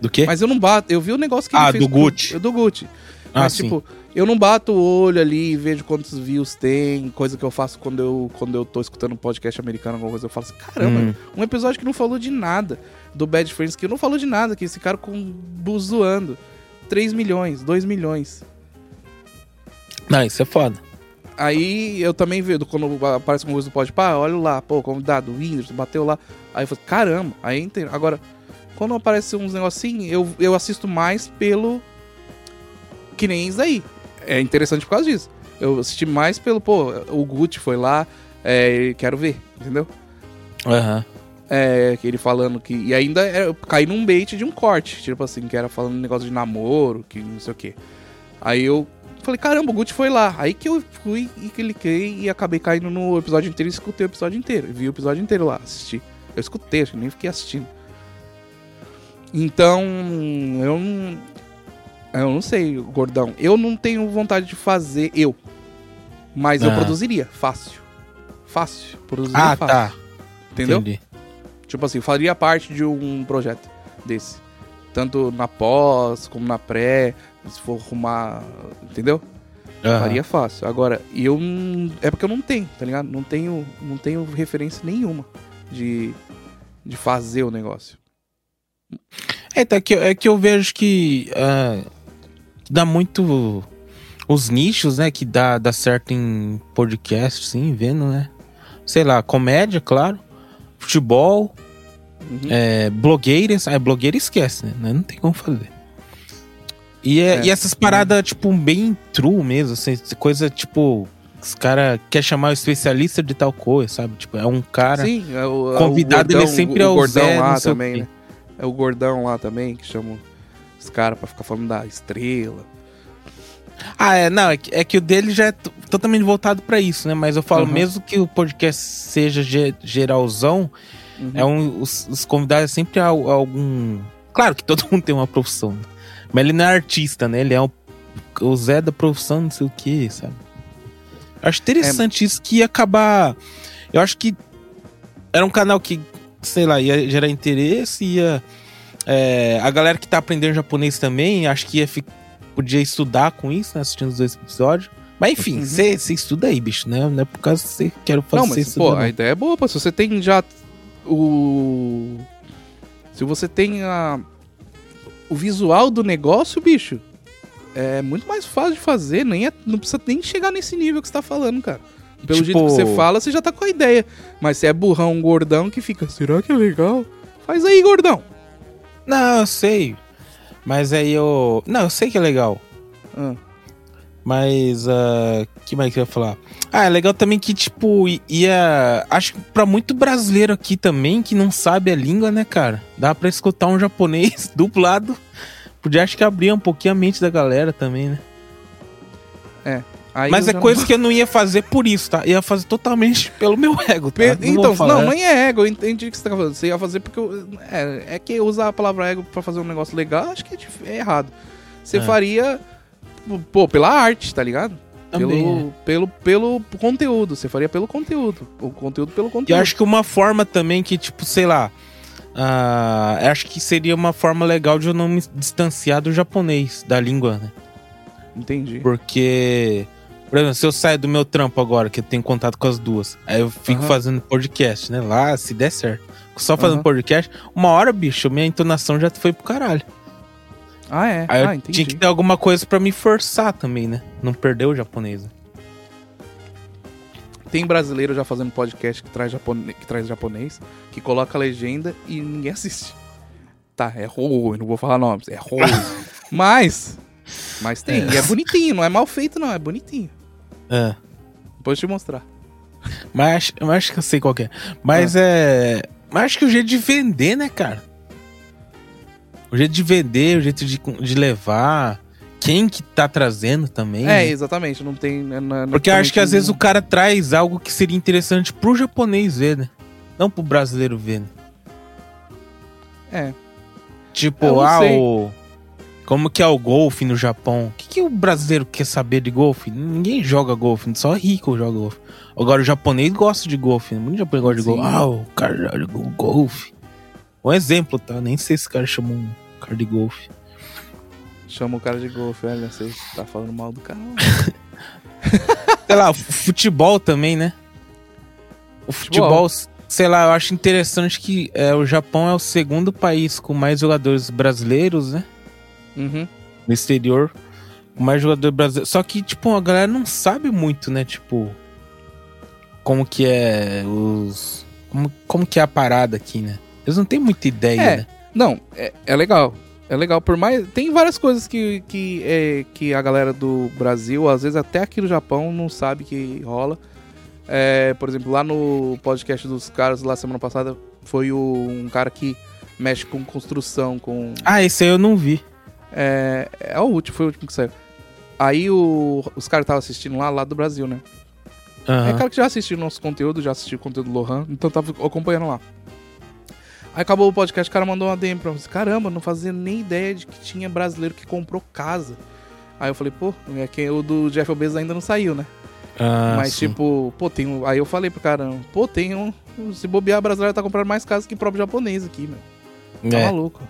Do quê? Mas eu não bato. Eu vi o negócio que Ah, ele fez. do com- Gucci. Do Gucci. ah, Mas, sim. Eu não bato o olho ali e vejo quantos views tem, coisa que eu faço quando eu, quando eu tô escutando um podcast americano, alguma coisa. Eu falo assim, caramba, Hum. um episódio que não falou de nada. Do Bad Friends, que não falou de nada, que esse cara com bus zoando. 3 milhões, 2 milhões. Não, isso é foda. Aí eu também vejo, quando aparece uma coisa do Podpah, olho lá, pô, convidado, o Whindersson bateu lá. Aí eu falo, caramba, aí entendo. Agora, quando aparece uns negocinhos, eu, eu assisto mais pelo. Que nem isso aí. É interessante por causa disso. Eu assisti mais pelo, pô, o Gucci foi lá, é, quero ver, entendeu? Aham. É, que ele falando que. E ainda é, eu caí num bait de um corte, tipo assim, que era falando um negócio de namoro, que não sei o quê. Aí eu falei, caramba, o Gucci foi lá. Aí que eu fui e cliquei e acabei caindo no episódio inteiro e escutei o episódio inteiro. Vi o episódio inteiro lá, assisti. Eu escutei, acho que nem fiquei assistindo. Então, eu não. Eu não sei, gordão. Eu não tenho vontade de fazer eu. Mas eu Ah. produziria, fácil. Fácil. Produziria Ah, fácil. tá. Entendeu? Entendi. Tipo assim, faria parte de um projeto desse. Tanto na pós, como na pré, se for arrumar. Entendeu? Faria fácil. Agora, eu. É porque eu não tenho, tá ligado? Não tenho, não tenho referência nenhuma de, de fazer o negócio. É, tá, que, é que eu vejo que ah, dá muito os nichos, né? Que dá, dá certo em podcast, sim, vendo, né? Sei lá, comédia, claro. Futebol. Uhum. É, blogueiras, ah, blogueira esquece, né? Não tem como fazer. E, é- É. e essas paradas, tipo, bem true mesmo, assim, coisa tipo. Os cara quer chamar o especialista de tal coisa, sabe? Tipo, é um cara. Sim, é o, é convidado, o ele gordão, sempre é o o gordão Zé, lá também, né? É o gordão lá também, que chama os caras pra ficar falando da estrela. Ah, é, não, é que, é que o dele já é totalmente voltado pra isso, né? Mas eu falo, Uhum. mesmo que o podcast seja ge- geralzão, Uhum. é um, os, os convidados sempre há algum. Claro que todo mundo tem uma profissão, né? mas ele não é artista, né? Ele é o, o Zé da profissão, não sei o que, sabe? Acho interessante isso que ia acabar. Eu acho que era um canal que, sei lá, ia gerar interesse, ia. É, a galera que tá aprendendo japonês também, acho que ia podia estudar com isso, né? Assistindo os dois episódios. Mas enfim, Uhum. você estuda aí, bicho, né? Não é por causa que você quer fazer Não, mas pô, a ideia é boa, pô. Se você tem já o. Se você tem a... o visual do negócio, bicho, é muito mais fácil de fazer. Nem é- Não precisa nem chegar nesse nível que você tá falando, cara. Pelo Tipo- jeito que você fala, você já tá com a ideia. Mas se é burrão, gordão, que fica, será que é legal? Faz aí, gordão. Não, eu sei. Mas aí eu. Não, eu sei que é legal. Ah, Mas. Uh, que mais que eu ia falar? Ah, é legal também que, tipo, ia. Acho que pra muito brasileiro aqui também que não sabe a língua, né, cara? Dá pra escutar um japonês dublado. Podia acho que abrir um pouquinho a mente da galera também, né? Aí Mas é coisa que eu não ia fazer por isso, tá? Ia fazer totalmente pelo meu ego, tá? Per- vou então, não, nem é ego, eu entendi o que você tá falando. Você ia fazer porque. eu- é, é que usar a palavra ego pra fazer um negócio legal, acho que é, é errado. Você É. faria, pô, pela arte, tá ligado? Também, pelo, pelo, pelo conteúdo. Você faria pelo conteúdo. O conteúdo pelo conteúdo. eu acho que uma forma também que, tipo, sei lá. eu acho que seria uma forma legal de eu não me distanciar do japonês, da língua, né? Entendi. Porque, por exemplo, se eu sair do meu trampo agora, que eu tenho contato com as duas, aí eu fico Aham. fazendo podcast, né? Lá, se der certo. Só fazendo Aham. podcast, uma hora, bicho, minha entonação já foi pro caralho. Ah, é? Aí ah, entendi. tinha que ter alguma coisa pra me forçar também, né? Não perder o japonês. né? Tem brasileiro já fazendo podcast que traz, japone... que traz japonês, que coloca a legenda e ninguém assiste. Tá, é ruim, não vou falar nomes, é ruim. mas. Mas tem, e é bonitinho, não é mal feito, não, é bonitinho. É. Depois eu te mostrar. Mas, acho- mas acho que eu sei qual que é. Ah. Mas é. Mas acho que o jeito de vender, né, cara? O jeito de vender, o jeito de, de levar. Quem que tá trazendo também. É, né? exatamente, não tem. não- não- Porque eu acho que às vezes o cara traz algo que seria interessante pro japonês ver, né? Não pro brasileiro ver, né? É. Tipo, Eu ah, o. Como que é o golfe no Japão? O que, que o brasileiro quer saber de golfe? Ninguém joga golfe, só rico joga golfe. Agora o japonês gosta de golfe, né? Muito japonês gosta de golfe. Ah, o cara jogou golfe. Um exemplo, tá? Nem sei se esse cara chamou um cara de golfe. Chama o cara de golfe, olha, você tá falando mal do cara. Sei lá, futebol também, né? O futebol, sei lá, eu acho interessante que é, o Japão é o segundo país com mais jogadores brasileiros, né? Uhum. no exterior, mais jogador brasileiro. Só que, tipo, a galera não sabe muito, né? Tipo, como que é os. Como, como que é a parada aqui, né? Eles não têm muita ideia, É. né? Não, é, é legal. É legal, por mais. Tem várias coisas que, que, é, que a galera do Brasil, às vezes até aqui no Japão, não sabe que rola. É, por exemplo, lá no podcast dos caras, lá semana passada, foi o- um cara que mexe com construção, com. Ah, esse aí eu não vi. É, é o último, foi o último que saiu. Aí o- os caras estavam assistindo lá, lá do Brasil, né? Aham. É cara que já assistiu nosso conteúdo, já assistiu o conteúdo do Lohan, então tava acompanhando lá. Aí acabou o podcast, o cara mandou uma DM pra você. Caramba, não fazia nem ideia de que tinha brasileiro que comprou casa. Aí eu falei, pô, é que o do Jeff Bezos ainda não saiu, né? Ah, Mas sim. tipo, pô, tem um... Aí eu falei pro cara, pô, tem um... Se bobear, brasileiro tá comprando mais casa que o próprio japonês aqui, meu. Tá É. maluco.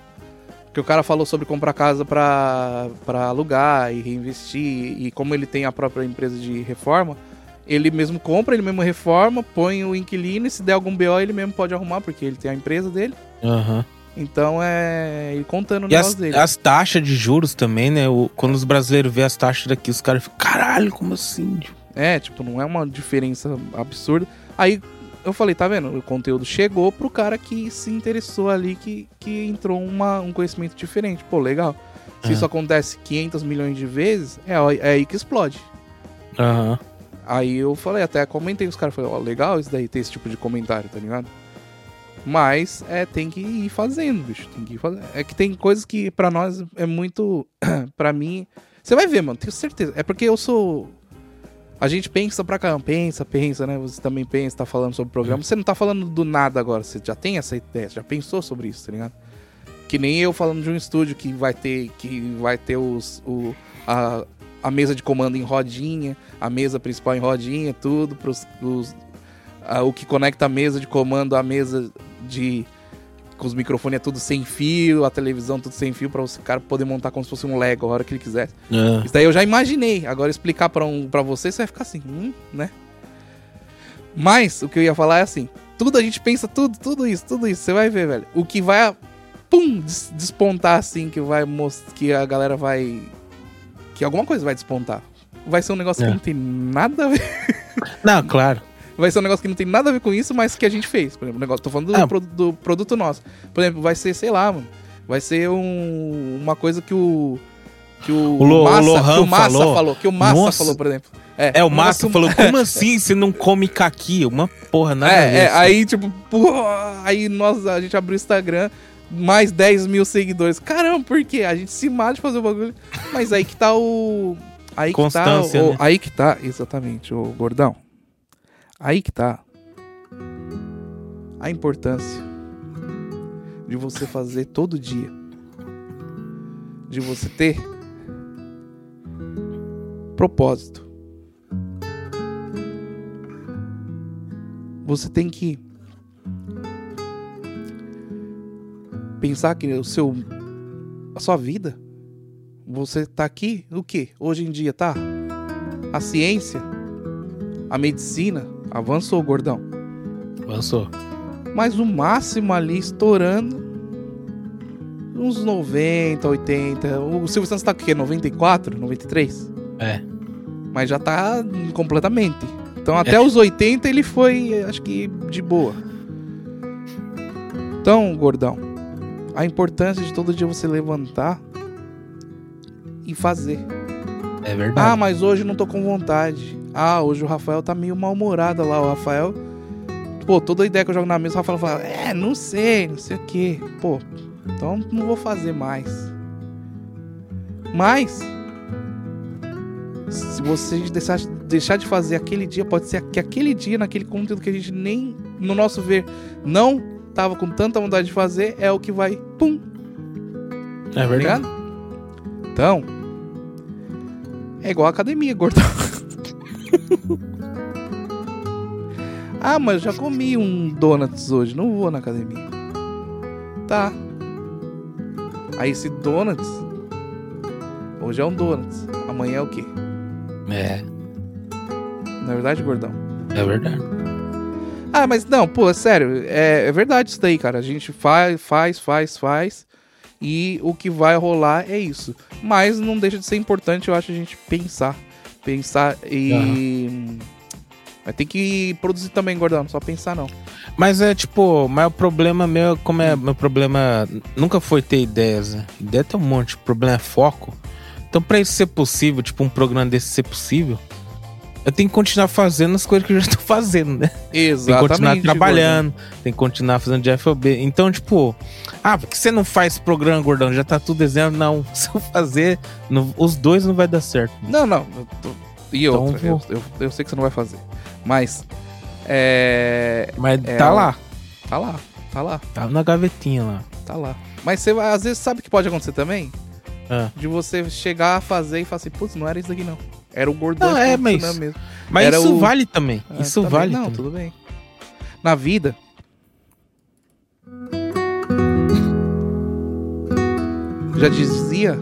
Porque o cara falou sobre comprar casa pra alugar e reinvestir. E como ele tem a própria empresa de reforma, ele mesmo compra, ele mesmo reforma, põe o inquilino e se der algum BO ele mesmo pode arrumar, porque ele tem a empresa dele. Aham. Então é ele contando o E as, negócio dele. as taxas de juros também, né? O- quando os brasileiros vê as taxas daqui, os caras ficam, caralho, como assim? É, tipo, não é uma diferença absurda. Aí eu falei, tá vendo? O conteúdo chegou pro cara que se interessou ali, que, que entrou uma, um conhecimento diferente. Pô, legal. Se É. isso acontece 500 milhões de vezes, é, aí- é aí que explode. Aham. Aí eu falei, até comentei com os caras, falei, ó, legal isso daí, ter esse tipo de comentário, tá ligado? Mas é, tem que ir fazendo, bicho. Tem que ir fazendo. É que tem coisas que pra nós é muito. pra mim. Você vai ver, mano, tenho certeza. É porque eu sou. A gente pensa pra caramba, pensa, pensa, né? Você também pensa, tá falando sobre o programa. Você não tá falando do nada agora, você já tem essa ideia, você já pensou sobre isso, tá ligado? Que nem eu falando de um estúdio que vai ter, que vai ter os, o, a, a mesa de comando em rodinha, a mesa principal em rodinha, tudo, pros, os, a- o que conecta a mesa de comando à mesa de. Com os microfones é tudo sem fio, a televisão tudo sem fio, pra o cara poder montar como se fosse um Lego a hora que ele quisesse. Ah. Isso daí eu já imaginei. Agora explicar pra, um, pra você, você vai ficar assim, hum, né? Mas o que eu ia falar é assim: tudo a gente pensa, tudo, tudo isso, tudo isso. Você vai ver, velho. O que vai, pum, des- despontar assim, que vai que a galera vai. Que alguma coisa vai despontar. Vai ser um negócio É. que não tem nada a ver. Não, claro. Vai ser um negócio que não tem nada a ver com isso, mas que a gente fez. Por exemplo, o negócio, tô falando do, Ah. pro- do produto nosso. Por exemplo, vai ser, sei lá, mano. Vai ser um, uma coisa que o. Que o, O Lo- o Massa, Lohan que o Massa falou. falou. Que o Massa Nossa. falou, por exemplo. É, o um Massa falou, como assim você não come caqui? Uma porra, nada. É, é, assim. aí, tipo, porra, aí nós, a gente abriu o Instagram, mais 10 mil seguidores. Caramba, por quê? A gente se mata de fazer o bagulho. Mas aí que tá o. Aí que Constância, tá. o- né? Aí que tá, exatamente, o gordão. Aí que tá. A importância de você fazer todo dia. De você ter propósito. Você tem que pensar que o seu a sua vida você tá aqui o que hoje em dia tá a ciência a medicina avançou gordão Avançou. mas o máximo ali estourando uns 90 80 o Silvio Santos tá o quê 94 93 É. mas já tá completamente então até É. os 80 ele foi acho que de boa então gordão a importância de todo dia você levantar e fazer. É Ah, verdade. mas hoje não tô com vontade. Ah, hoje o Rafael tá meio mal-humorado lá. O Rafael. Pô, toda ideia que eu jogo na mesa, o Rafael fala: É, não sei, não sei o quê. Pô, então não vou fazer mais. Mas. Se você deixar, deixar de fazer aquele dia, pode ser que aquele dia, naquele conteúdo que a gente nem, no nosso ver, não tava com tanta vontade de fazer, é o que vai, pum, é tá verdade. ligado? Então, é igual a academia, gordão. ah, mas já comi um donuts hoje, não vou na academia. Tá. Aí esse donuts, hoje é um donuts, amanhã é o quê? É, Na é verdade, gordão? é verdade. Ah, mas não, pô, é sério, é, é verdade isso daí, cara. A gente faz, faz, faz, faz. E o que vai rolar é isso. Mas não deixa de ser importante, eu acho, a gente pensar. Pensar e. Mas tem que produzir também, gordão, não só pensar não. Mas é tipo, mas o problema meu, como é meu problema, nunca foi ter ideias, né? Ideia tem um monte, o problema é foco. Então, pra isso ser possível, tipo, um programa desse ser possível, eu tenho que continuar fazendo as coisas que eu já tô fazendo, né? Tem que Exatamente. continuar trabalhando, tem que continuar fazendo de FOB. Então, tipo, ah, por que você não faz programa, gordão? Já tá tudo desenhando? Não, se eu fazer, não- os dois não vai dar certo. Não, não. eu tô- E Então outra, eu, vou. eu, eu sei que você não vai fazer. Mas. É. Mas É, tá lá, Tá lá, tá lá, tá na gavetinha lá. tá lá. Mas você vai, às vezes sabe o que pode acontecer também? Ah. De você chegar a fazer e falar assim, putz, não era isso daqui não. Era o gordão Não, é, mas- mesmo. Mas Era isso o- vale também. Ah, isso também. vale Não, também. tudo bem. Na vida. Já dizia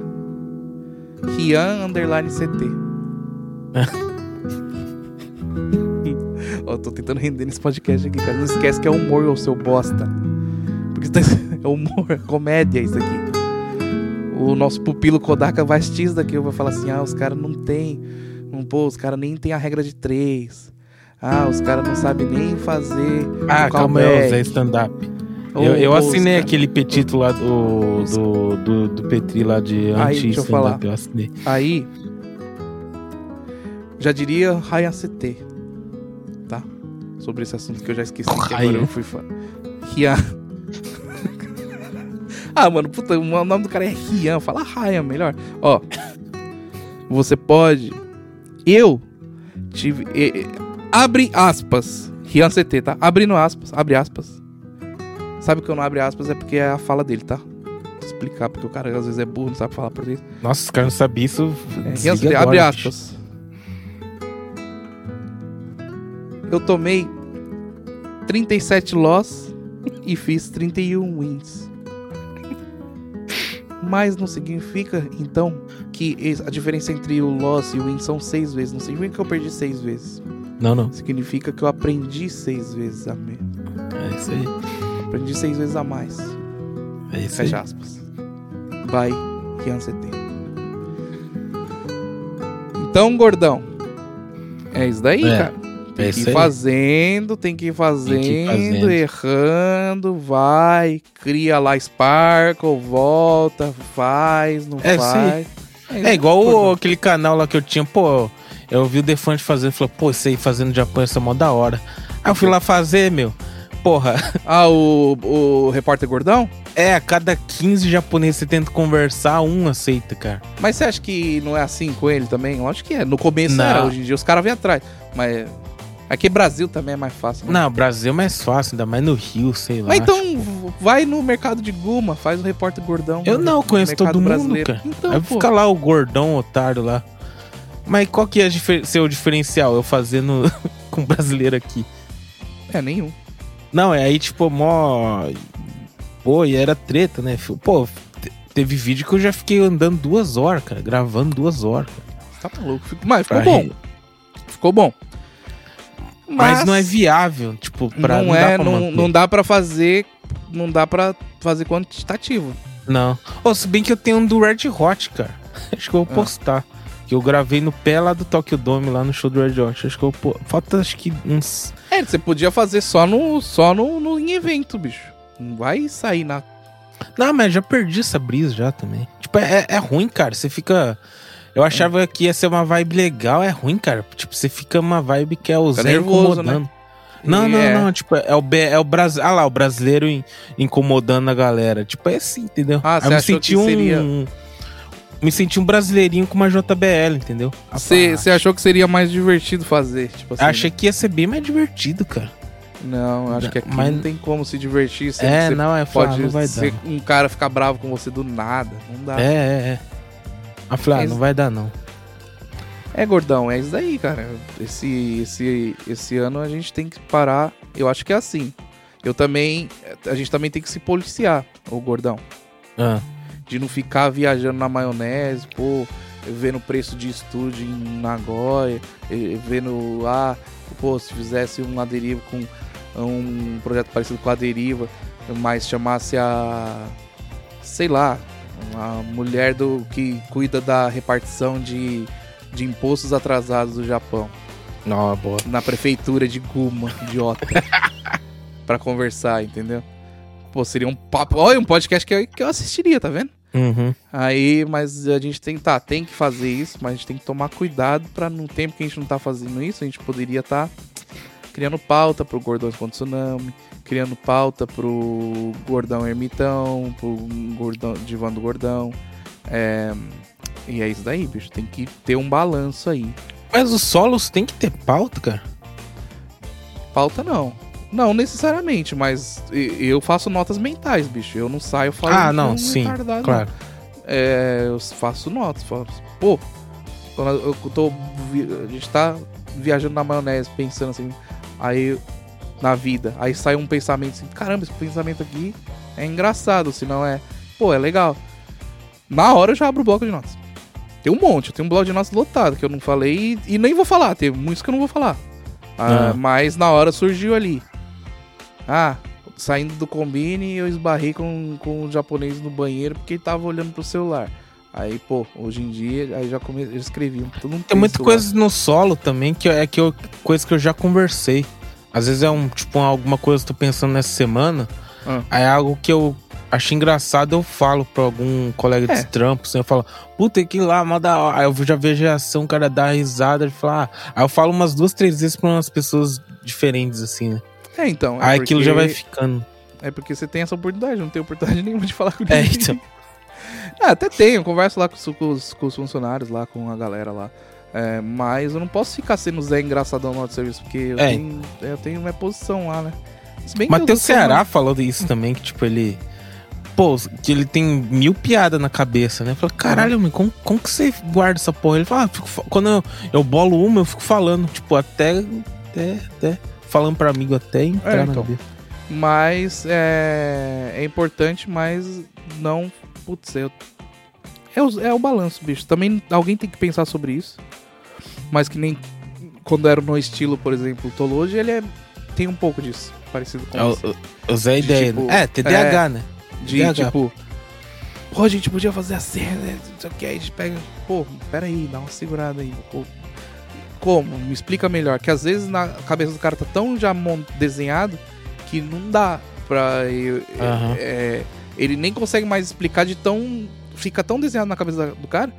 Rian Underline CT. Ó, tô tentando render nesse podcast aqui, cara. Não esquece que é humor, ô seu bosta. Porque tá- é humor, é comédia isso aqui. O nosso pupilo Kodaka vai assistir isso daqui. Vai falar assim: ah, os caras não tem. Pô, os caras nem tem a regra de três. Ah, os caras não sabem nem fazer. Ah, um calma aí. Zé Stand-up. Ô, Eu, eu assinei os aquele petito lá do, do, do, do Petri lá de deixa eu falar. Eu assinei. Aí, já diria Ryan CT, tá? Sobre esse assunto que eu já esqueci, que agora eu fui falar. Rian. ah, mano, puta, o nome do cara é Rian, fala Ryan melhor. Ó, você pode... Eu tive... abre aspas. Rian CT, tá? Abrindo aspas, abre aspas. Sabe que eu não abre aspas é porque é a fala dele, tá? Vou explicar, porque o cara às vezes é burro, não sabe falar português. Nossa, os caras não sabiam isso. É, Rian, agora, abre aspas. Eu tomei 37 loss e fiz 31 wins. Mas não significa, então, que a diferença entre o loss e o win são 6 vezes. Não significa que eu perdi 6 vezes. Não, não. Significa que eu aprendi 6 vezes a menos. É isso aí. Aprendi 6 vezes a mais. É isso aí. Fecha aspas. By Rian CT. Então, gordão. É isso daí, É, cara. Tem é que ir aí. fazendo, tem que ir fazendo, Tem que ir fazendo. errando, vai, cria lá Sparkle, volta, faz, não É, faz. É igual o- aquele canal lá que eu tinha, pô. Eu vi o Defante fazendo, falou, pô, isso aí fazendo Japão, isso é mó da hora. Aí eu fui lá fazer, meu. Porra, Ah, o, o repórter gordão? é, a cada 15 japoneses você tenta conversar, um aceita, cara. Mas você acha que não é assim com ele também? Lógico que é. No começo Não. era, hoje em dia os caras vêm atrás. Mas aqui Brasil também é mais fácil. né? Não, Brasil é mais fácil, ainda mais no Rio, sei lá. Mas então, vai no mercado de Guma, faz o repórter gordão. Eu não conheço todo mundo, brasileiro. cara. Então, Aí pô. fica lá o gordão otário lá. Mas qual que é difer- seu diferencial? Eu fazendo com brasileiro aqui. É, nenhum. Não, é aí tipo, mó. Pô, e era treta, né? Pô, te- teve vídeo que eu já fiquei andando duas horas, cara. Gravando duas horas. Cara. Tá maluco. Mas ficou Pra bom. Ficou bom. Mas, não é viável, tipo, pra. não, dá é, pra não, manter. não dá pra fazer. Não dá pra fazer quantitativo. Não. Ô, se bem que eu tenho um do Red Hot, cara. Acho que eu vou Ah. postar. Que eu gravei no pé lá do Tokyo Dome, lá no show do Red Hot. Acho que eu vou. Falta acho que uns. É, você podia fazer só no, só no, no em evento, bicho. Não vai sair na. Não, mas já perdi essa brisa já também. Tipo, é, é ruim, cara. Você fica. Eu achava que ia ser uma vibe legal, é ruim, cara. Tipo, você fica uma vibe que é o Zé né? incomodando. Não, não, É. não. Tipo, é o, é o Brasil. Ah lá, o brasileiro in- incomodando a galera. Tipo, é assim, entendeu? Ah, você eu me achou senti que um. seria- Me senti um brasileirinho com uma JBL, entendeu? Você achou que seria mais divertido fazer? Tipo assim. Achei que ia ser bem mais divertido, cara. Não, eu acho que aqui Mas- não tem como se divertir. É, não, é pode pode não vai ser dar. um cara ficar bravo com você do nada. Não dá. É, é, é. Aí falei, ah, não vai dar, não. É, gordão, é isso daí, cara. Esse, esse, esse ano a gente tem que parar. Eu acho que é assim. Eu também. A gente também tem que se policiar, ô gordão. Ah, De não ficar viajando na maionese, pô, vendo o preço de estúdio em Nagoya, vendo, ah, pô, se fizesse uma deriva com um projeto parecido com a deriva, mas chamasse a. sei lá, a mulher do que cuida da repartição de, de impostos atrasados do Japão não, boa. na prefeitura de Guma, idiota. pra conversar, entendeu? Pô, seria um papo. Olha, um podcast que eu, que eu assistiria, tá vendo? Uhum. Aí, mas a gente tem, tá, tem que fazer isso, mas a gente tem que tomar cuidado pra no tempo que a gente não tá fazendo isso, a gente poderia estar criando pauta pro Gordões contra Tsunami, criando pauta pro Gordão Ermitão, pro Gordão, Divã do Gordão. É, e é isso daí, bicho. Tem que ter um balanço aí. Mas os solos tem que ter pauta, cara. Pauta não. Não necessariamente, mas eu faço notas mentais, bicho. Eu não saio falando. Ah, não, sim, retardado, claro. não. É, eu faço notas. Falo, pô, quando eu tô. A gente tá viajando na maionese, pensando assim, aí na vida. Aí sai um pensamento assim, caramba, esse pensamento aqui é engraçado, se não é. Pô, é legal. Na hora eu já abro o bloco de notas. Tem um monte, eu tenho um bloco de notas lotado que eu não falei e, e nem vou falar. Tem muitos que eu não vou falar. Ah, Ah. Mas na hora surgiu ali. Ah, saindo do combine eu esbarrei com, com o japonês no banheiro porque ele tava olhando pro celular. Aí, pô, hoje em dia, aí já come... eu escrevi um todo um Tem muita coisa no solo também que é que eu, coisa que eu já conversei. Às vezes é um tipo alguma coisa que eu tô pensando nessa semana. Ah. Aí é algo que eu acho engraçado, eu falo pra algum colega É. de trampo, assim, eu falo, puta, que lá, mó da hora. Aí eu já vejo a reação, o cara dá risada, ele fala, ah. Aí eu falo umas duas, três vezes pra umas pessoas diferentes, assim, né? É, então. é Aí aquilo porque- já vai ficando. É porque você tem essa oportunidade, não tem oportunidade nenhuma de falar com É, ninguém. então. Ah, até tenho, converso lá com, os- com os, com os funcionários, lá com a galera lá. É, mas eu não posso ficar sendo Zé engraçadão no outro serviço, porque eu, É. tenho, eu tenho minha posição lá, né? Matheus Ceará uma- falou disso também, que tipo, ele. Pô, que ele tem mil piadas na cabeça, né? Fala, caralho, meu, como, como que você guarda essa porra? Ele fala, ah, fico quando eu, eu bolo uma, eu fico falando, tipo, até. até, até falando pra amigo até entrar É, na então. cabeça. Mas é, é importante, mas não. Putz, eu, é, o, é o balanço, bicho. Também alguém tem que pensar sobre isso. Mas que nem quando era no estilo, por exemplo, o Tologe, ele é, tem um pouco disso, parecido com É, isso. Zé De, Ideia. tipo, né? É, TDAH, né? De TDAH. tipo. Pô, a gente podia fazer a cena, né? não sei o que, a gente pega. Pô, peraí, dá uma segurada aí. Pô, como? Me explica melhor. Que às vezes na cabeça do cara tá tão já desenhado que não dá pra. eu- é, ele nem consegue mais explicar de tão. Fica tão desenhado na cabeça do cara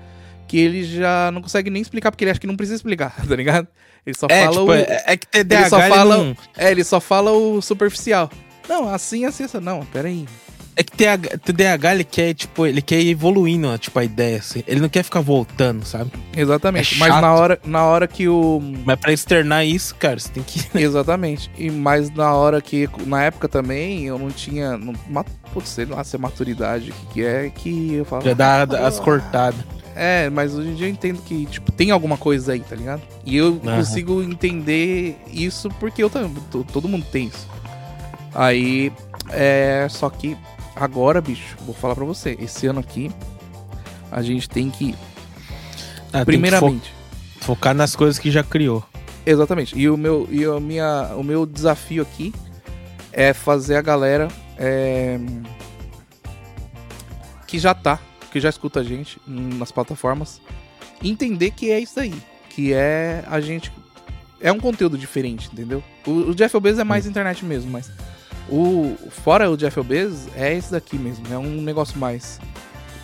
que ele já não consegue nem explicar porque ele acha que não precisa explicar, tá ligado? Ele só É, fala tipo, o. é, é que TDAH ele só ele fala- não- É, ele só fala o superficial. Não, assim, assim, assim. Não, peraí. É que TH TDAH ele quer, tipo, ele quer ir evoluindo, ó, tipo, a ideia, assim. Ele não quer ficar voltando, sabe? Exatamente. É Mas na hora, na hora que o. Mas pra externar isso, cara, você tem que. Exatamente. E mas na hora que. Na época também, eu não tinha. Não, putz, sei lá se é maturidade o que, que é que eu falo. Já dá as cortadas. É, mas hoje em dia eu entendo que, tipo, tem alguma coisa aí, tá ligado? E eu Aham. consigo entender isso porque eu também. to- Todo mundo tem isso. Aí. É. Só que agora, bicho, vou falar pra você. Esse ano aqui. A gente tem que. Ah, tem que primeiramente. fo- focar nas coisas que já criou. Exatamente. E o meu, e a minha, o meu desafio aqui é fazer a galera é, que já tá, que já escuta a gente nas plataformas, entender que é isso aí. Que é a gente. É um conteúdo diferente, entendeu? O, o Jeff Bezos é mais internet mesmo, mas. O, fora o Jeff Bezos, é esse daqui mesmo. É um negócio mais.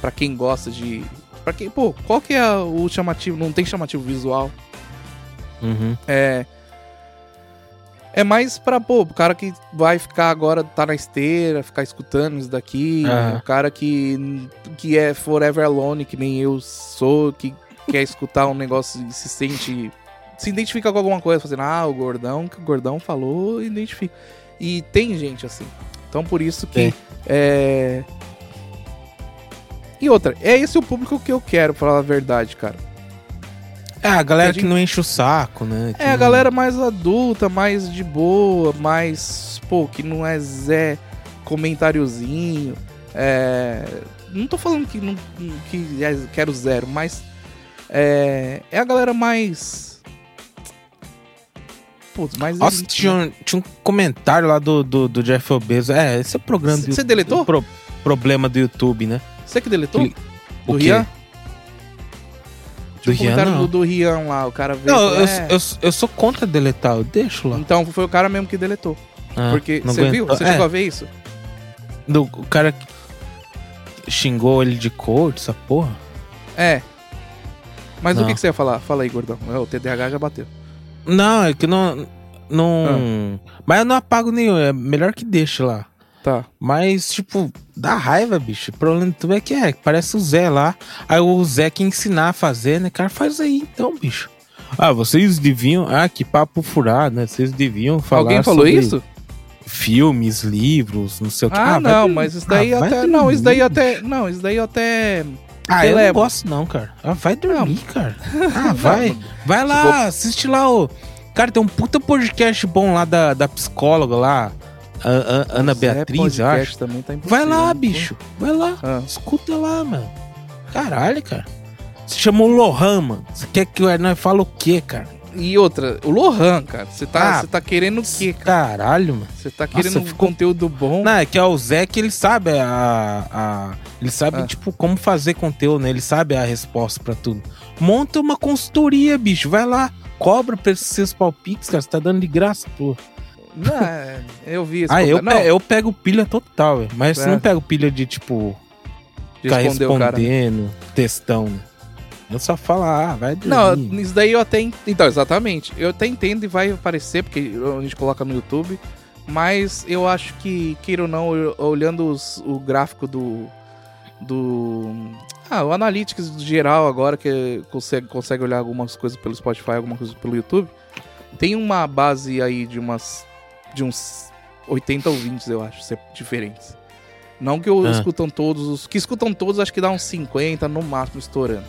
Pra quem gosta de. Pra quem. Pô, qual que é o chamativo? Não tem chamativo visual. Uhum. É. É mais pra, pô, o cara que vai ficar agora, tá na esteira, ficar escutando isso daqui. Aham. O cara que, que é forever alone, que nem eu sou, que quer escutar um negócio e se sente. Se identifica com alguma coisa, fazendo, ah, o gordão, que o gordão falou, identifica. E tem gente assim. Então por isso que. É. E outra, é esse o público que eu quero, pra falar a verdade, cara. É, a galera Que a que não enche o saco, né? Que É, a não- galera mais adulta, mais de boa, mais. Pô, que não é Zé comentáriozinho. É. Não tô falando que, não, que é- quero zero, mas. É. É a galera mais. Putz, mais. Nossa, tinha um, tinha um comentário lá do, do, do Jeff Bezos. É, esse é o programa do Você deletou? o pro- problema do YouTube, né? Você que deletou? Ele- Do o quê? Rian? Do um Rian, comentário não. do, do Rian lá, o cara veio. Não, eu, "É". eu, eu sou contra deletar, eu deixo lá. Então foi o cara mesmo que deletou. Ah, porque. Você viu? Você É, chegou a ver isso? do, o cara xingou ele de cor, essa porra. É. Mas o Não. que, que você ia falar? Fala aí, gordão. É, O TDAH já bateu. Não, é que não. Não. Ah. Mas eu não apago nenhum, é melhor que deixe lá. Tá. Mas, tipo, dá raiva, bicho. O problema do YouTube é que é, parece o Zé lá. Aí o Zé quer ensinar a fazer, né? Cara, faz aí então, bicho. Ah, vocês deviam. Ah, que papo furado, né? Vocês deviam falar. Alguém falou isso? Filmes, livros, não sei o que. Ah, vai não, mas isso daí Ah, até. Não, isso daí até. Não, isso daí até. Ah, eu não gosto não, cara. Ah, vai dormir, cara. Ah, vai. Vai Se lá, assiste lá o... Cara, tem um puta podcast bom lá da, da psicóloga lá. a- a- Ana Zé Beatriz, acho. Também tá Vai lá, né? bicho. Vai lá. Ah. Escuta lá, mano. Caralho, cara. Você chamou o Lohan, mano. Você quer que o Hernan fale o quê, cara? E outra, o Lohan, cara. Você tá, Ah, tá querendo o quê, cara? Caralho, mano. Você tá querendo um ficou- conteúdo bom. Não, é que é o Zé que ele sabe a. a ele sabe, Ah. tipo, como fazer conteúdo, né? Ele sabe a resposta pra tudo. Monta uma consultoria, bicho. Vai lá, cobra pra esses seus palpites, cara. Você tá dando de graça, pô. Não, é, eu vi esse Ah, eu, pe- eu pego pilha total, velho. Mas É. você não pego pilha de, tipo, de ficar responder o cara. respondendo textão, né? Eu só falo, ah, vai Não, dormir. isso daí eu até. en- Então, exatamente. Eu até entendo e vai aparecer, porque a gente coloca no YouTube. Mas eu acho que, queira ou não, olhando os- o gráfico do. Do. Ah, o Analytics geral agora, que consegue, consegue olhar algumas coisas pelo Spotify, algumas coisas pelo YouTube. Tem uma base aí de umas. De uns 80 ou 20, eu acho, se- diferentes. Não que eu Ah. escutam todos. Os que escutam todos, acho que dá uns 50 no máximo estourando.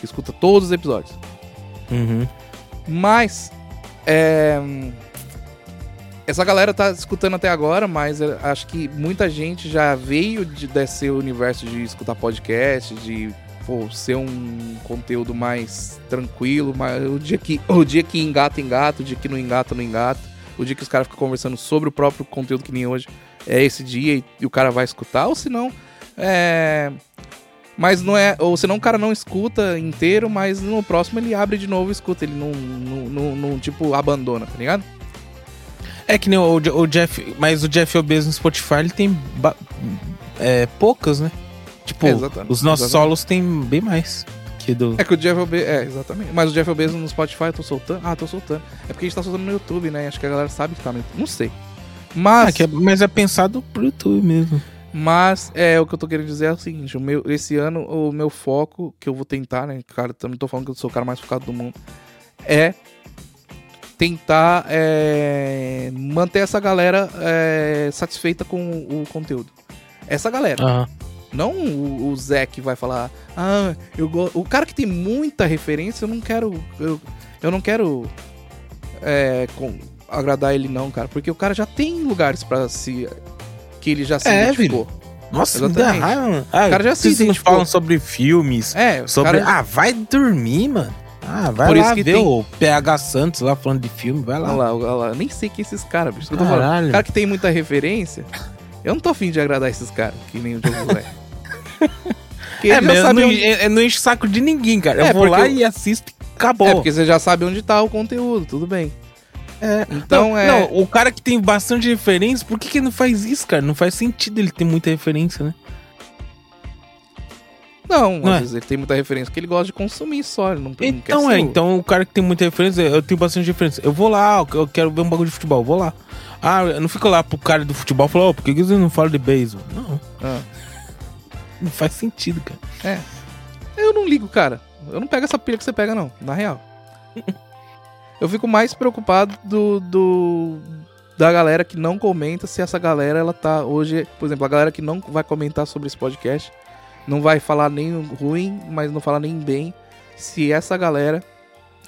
Que escuta todos os episódios. Uhum. Mas. é, Essa galera tá escutando até agora, mas acho que muita gente já veio de, desse universo de escutar podcast, de pô, ser um conteúdo mais tranquilo, mas o dia que, o dia que engata, engata, o dia que não engata, não engata, o dia que os caras ficam conversando sobre o próprio conteúdo que nem hoje, é esse dia e, e o cara vai escutar, ou senão. É. Mas não é. Ou senão o cara não escuta inteiro, mas no próximo ele abre de novo e escuta. Ele não, não, não, não, tipo, abandona, tá ligado? É que nem o, o Jeff. Mas o Jeff Obeso no Spotify, ele tem é, poucas, né? Tipo, É, os nossos exatamente. solos tem bem mais que do. É que o Jeff Bezos. É, exatamente. Mas o Jeff Bezos no Spotify eu tô soltando. Ah, tô soltando. É porque a gente tá soltando no YouTube, né? Acho que a galera sabe que tá no. Não sei. Mas. Ah, é- mas é pensado pro YouTube mesmo. Mas é o que eu tô querendo dizer é o seguinte: o meu, esse ano, o meu foco, que eu vou tentar, né? Cara, não tô falando que eu sou o cara mais focado do mundo, é tentar é, manter essa galera é, satisfeita com o conteúdo. Essa galera. Aham. Não o, o Zé que vai falar, ah, eu. O cara que tem muita referência, eu não quero. Eu, eu não quero é, com- agradar ele, não, cara. Porque o cara já tem lugares pra se. Que ele já se É, identificou. Nossa, me dá raiva, mano. Ah, O cara já se identificou. falam sobre filmes. É, Sobre. cara- Ah, vai dormir, mano. Ah, vai Por lá isso que ver tem- o PH Santos lá falando de filme, vai lá. Olha lá, olha lá, eu nem sei quem é esses caras, bicho. Que eu tô falando. Caralho. Cara que tem muita referência, eu não tô afim de agradar esses caras, que nem o Diogo Zé. É, mas não, onde... eu não encho o saco de ninguém, cara. É, eu vou lá eu- e assisto e acabou. É, porque você já sabe onde tá o conteúdo, tudo bem. É. Então não, é. não, o cara que tem bastante referência, por que, que não faz isso, cara? Não faz sentido ele ter muita referência, né? Não, Não às é? vezes ele tem muita referência, porque ele gosta de consumir só, ele não, não Então ser é, então o cara que tem muita referência, eu tenho bastante referência. Eu vou lá, eu quero ver um bagulho de futebol, vou lá. Ah, eu não fico lá pro cara do futebol falar, ô, por que que você não fala de beisebol? Não, Ah, não faz sentido, cara. é. Eu não ligo, cara. Eu não pego essa pilha que você pega, não, na real. Eu fico mais preocupado do, do da galera que não comenta se essa galera ela tá hoje, por exemplo, a galera que não vai comentar sobre esse podcast, não vai falar nem ruim, mas não falar nem bem, se essa galera,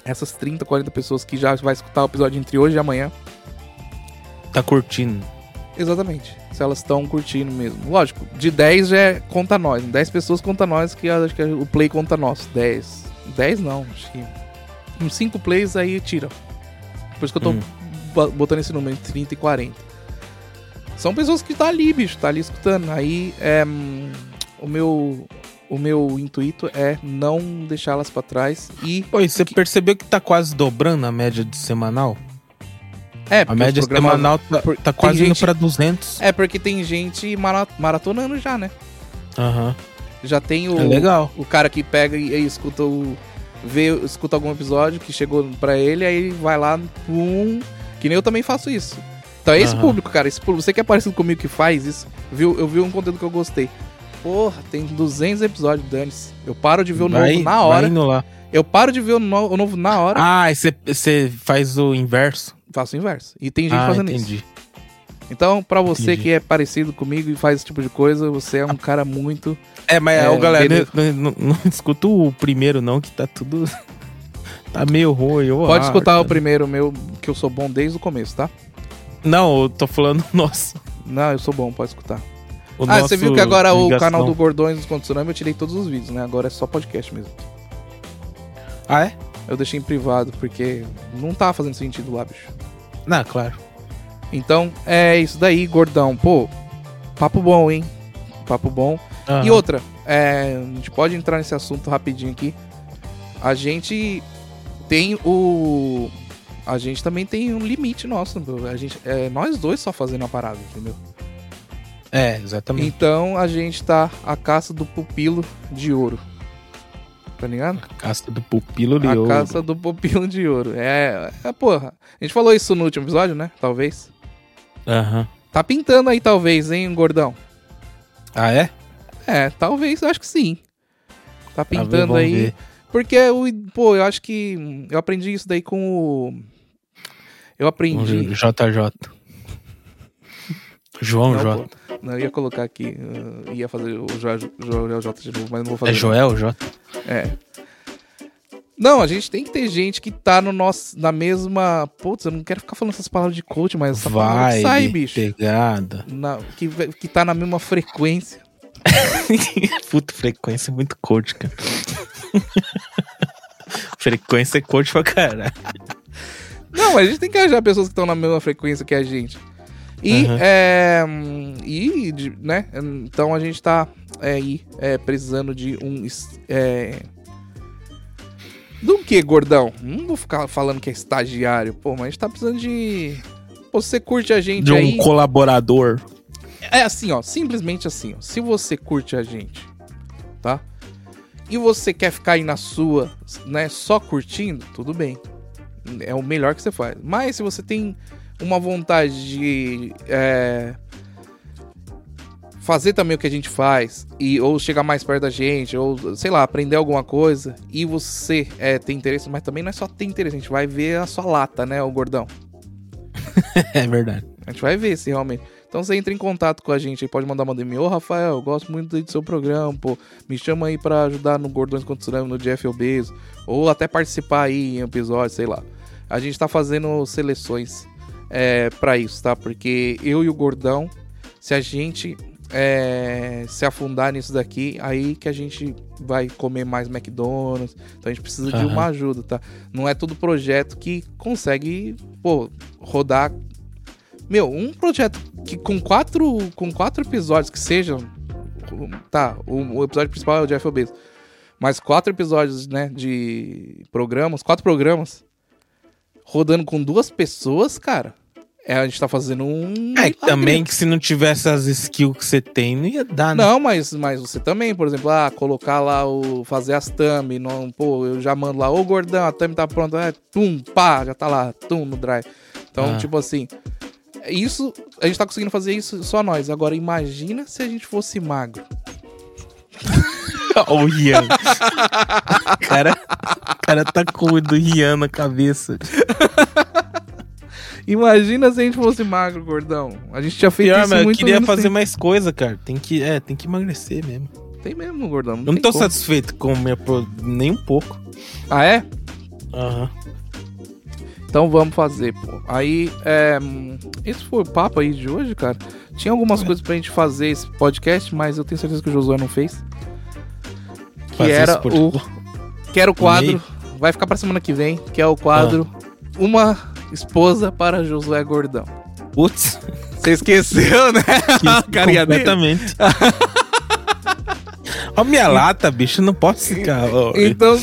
essas 30, 40 pessoas que já vai escutar o episódio entre hoje e amanhã, Tá curtindo. Exatamente. Se elas estão curtindo mesmo. Lógico, de 10 já é conta nós. 10 pessoas conta nós, que acho que o play conta nosso. 10. 10 não, acho que. Uns 5 plays aí tira. Por isso que eu tô Hum. bo- botando esse número entre 30 e 40. São pessoas que tá ali, bicho, tá ali escutando. Aí é. O meu. O meu intuito é não deixá-las pra trás e. Oi, você percebeu que tá quase dobrando a média de semanal? É, A média semanal tá, por- tá quase indo gente- pra 200. É porque tem gente mara- maratonando já, né? Aham. Já tem o. É legal. o cara que pega e, e escuta o vê, escuta algum episódio que chegou pra ele, aí vai lá, pum, que nem eu também faço isso. Então é esse Aham. público, cara, esse público, você que é parecido comigo que faz isso, viu, eu vi um conteúdo que eu gostei. Porra, tem 200 episódios, dane-se. Eu paro de ver o novo Vai- na vai hora. indo lá. Eu paro de ver o, no- o novo na hora, Ah, e você- faz o inverso? faço o inverso. E tem gente ah, fazendo isso. entendi. Então, pra você Entendi. que é parecido comigo e faz esse tipo de coisa, você é um cara muito É, mas É, galera, não, não- não escuta o primeiro não, que tá tudo... tá meio ruim. Pode escutar o cara. primeiro meu, que eu sou bom desde o começo, tá? Não, eu tô falando nosso. Não, eu sou bom, pode escutar. o ah, você viu que agora o canal do Gordões dos Tsunami eu tirei todos os vídeos, né? Agora é só podcast mesmo. Ah, é? Eu deixei em privado, porque não tá fazendo sentido lá, bicho. Não, claro. Então, é isso daí, gordão. Pô, papo bom, hein? Papo bom. E Aham. outra, é, a gente pode entrar nesse assunto rapidinho aqui. A gente tem o. A gente também tem um limite nosso. A gente, é nós dois só fazendo a parada, entendeu? É, exatamente. Então a gente tá a caça do pupilo de ouro. Tá ligado? A caça do pupilo de A ouro. caça do pupilo de ouro. É, é, porra. A gente falou isso no último episódio, né? Talvez. Aham. Tá pintando aí, talvez, hein, gordão? Ah, é? É, talvez, eu acho que sim. Tá pintando aí. ver. Porque, o, pô, eu acho que. hum, Eu aprendi isso daí com o. Eu aprendi. JJ. João Não, J. pô, não, eu ia colocar aqui. uh, ia fazer o Joel J de novo, mas não vou fazer. É Joel J? É. Não, a gente tem que ter gente que tá no nosso, na mesma. Putz, eu não quero ficar falando essas palavras de coach, mas essa Vai, sai, bicho. pegada. Na- que, que tá na mesma frequência. Puta, frequência é muito coach, cara. frequência é coach pra caralho. Não, mas a gente tem que achar pessoas que estão na mesma frequência que a gente. E, Aham. é, e né? Então a gente tá é, aí é, precisando de um. É, do que, gordão? Não vou ficar falando que é estagiário, pô, mas a gente tá precisando de. Pô, você curte a gente De um aí. colaborador. É assim, ó, simplesmente assim, ó. Se você curte a gente, tá? E você quer ficar aí na sua, né, só curtindo, tudo bem. É o melhor que você faz. Mas se você tem uma vontade de é, fazer também o que a gente faz, e, ou chegar mais perto da gente, ou sei lá, aprender alguma coisa, e você é, tem interesse, mas também não é só ter interesse, a gente vai ver a sua lata, né, o gordão. é verdade. A gente vai ver se realmente. Então você entra em contato com a gente aí, pode mandar uma DM. Ô, Rafael, eu gosto muito do seu programa, pô. Me chama aí pra ajudar no Gordões contra o Tsunami, no Jeff Obeso. Ou até participar aí em episódios, sei lá. A gente tá fazendo seleções é, para isso, tá? Porque eu e o Gordão, se a gente é, se afundar nisso daqui, aí que a gente vai comer mais McDonald's. Então a gente precisa de Aham. uma ajuda, tá? Não é todo projeto que consegue, pô, rodar. Meu, um projeto que com quatro, com quatro episódios que sejam. Tá, o, o episódio principal é o Jeff Bezos. Mas quatro episódios, né, de programas, quatro programas, rodando com duas pessoas, cara. É, a gente tá fazendo um. É, também que se não tivesse as skills que você tem, não ia dar, né? Não, mas, mas você também, por exemplo, ah, colocar lá o. fazer as thumb, não, pô, eu já mando lá, ô gordão, a thumb tá pronta, é, tum, pá, já tá lá, tum, no drive. Então, Ah. tipo assim, isso, a gente tá conseguindo fazer isso só nós. Agora, imagina se a gente fosse magro. Ó, o Rian. o, cara, o cara tá com o do Rian na cabeça. Imagina se a gente fosse magro, gordão. A gente tinha feito Pior, isso mas eu muito queria menos fazer tempo. mais coisa, cara. Tem que, é, tem que emagrecer mesmo. Tem mesmo, gordão. Não, Eu não tô como. satisfeito com minha pro... nem um pouco. Ah, é? Aham. Então vamos fazer, pô. Aí, é, esse foi o papo aí de hoje, cara. Tinha algumas É. coisas pra gente fazer esse podcast, mas eu tenho certeza que o Josué não fez. Que era o. Que era o quadro. Vai ficar pra semana que vem, que é o quadro Uma Esposa para Josué Gordão. Putz, Você esqueceu, né? Carinha dele. completamente. Ó, minha lata, bicho, não posso ficar. ó. Então.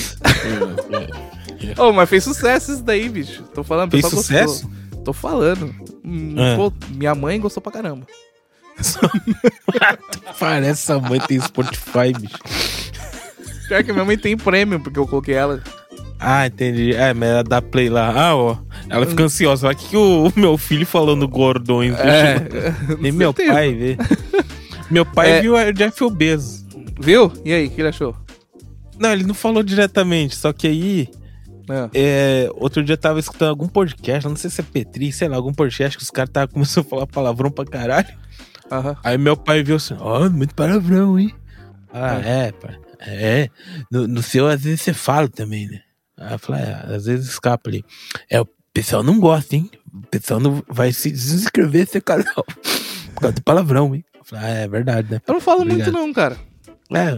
Oh, mas fez sucesso isso daí, bicho. Tô falando, Fez sucesso? gostou. Tô falando. Hum, É. pô, minha mãe gostou pra caramba. Parece a mãe tem Spotify, bicho. Pior que minha mãe tem prêmio, porque eu coloquei ela. Ah, entendi. É, mas ela dá play lá. Ah, ó. Ela fica ansiosa. Olha o que, que o, o meu filho falando gordões. É. Nem meu certeza. pai vê. Meu pai É. viu o Jeff Bezos. Viu? E aí, o que ele achou? Não, ele não falou diretamente, só que aí, É. é, outro dia eu tava escutando algum podcast, não sei se é Petri, sei lá, algum podcast que os caras estavam começando a falar palavrão pra caralho. Aham. Aí meu pai viu assim, ó, muito palavrão, hein? Ah, é, pai. É, no, no seu às vezes você fala também, né? Aí eu falei, é, às vezes escapa ali. É, o pessoal não gosta, hein? O pessoal não vai se desinscrever desse canal. Por causa do palavrão, hein? Eu falei, ah, é verdade, né? Eu não falo Obrigado. muito, não, cara. É,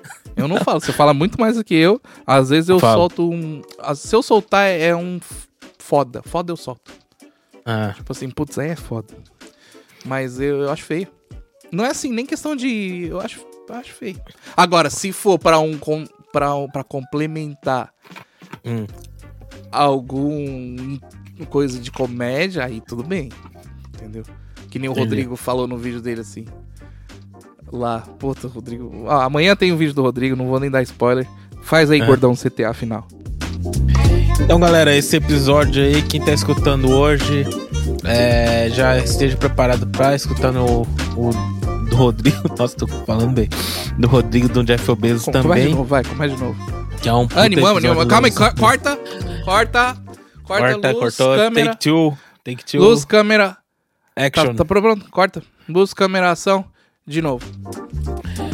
Eu não falo, você fala muito mais do que eu. Às vezes eu Falo. solto um. Se eu soltar é um foda. Foda eu solto. Ah, Tipo assim, putz, aí é foda. Mas eu, eu acho feio. Não é assim, nem questão de. Eu acho, eu acho feio. Agora, se for pra um. com- Pra, um- pra complementar hum. algum coisa de comédia, aí tudo bem. Entendeu? Que nem o Entendi. Rodrigo falou no vídeo dele assim. Lá, puta, Rodrigo. Ah, amanhã tem o vídeo do Rodrigo, não vou nem dar spoiler. Faz aí, É. gordão CTA final. Então, galera, esse episódio aí, quem tá escutando hoje, é, já esteja preparado pra escutando o, o do Rodrigo. Nossa, tô falando bem. Do Rodrigo do Jeff Bezos Com- Começa de também. novo, vai, começa de novo. Que é um Ânimo, ânimo, calma aí, corta, corta, corta, Corta, luz, cortou. câmera, Take two. Take two. luz, câmera, action. tá, tá pronto, corta, luz, câmera, ação, de novo.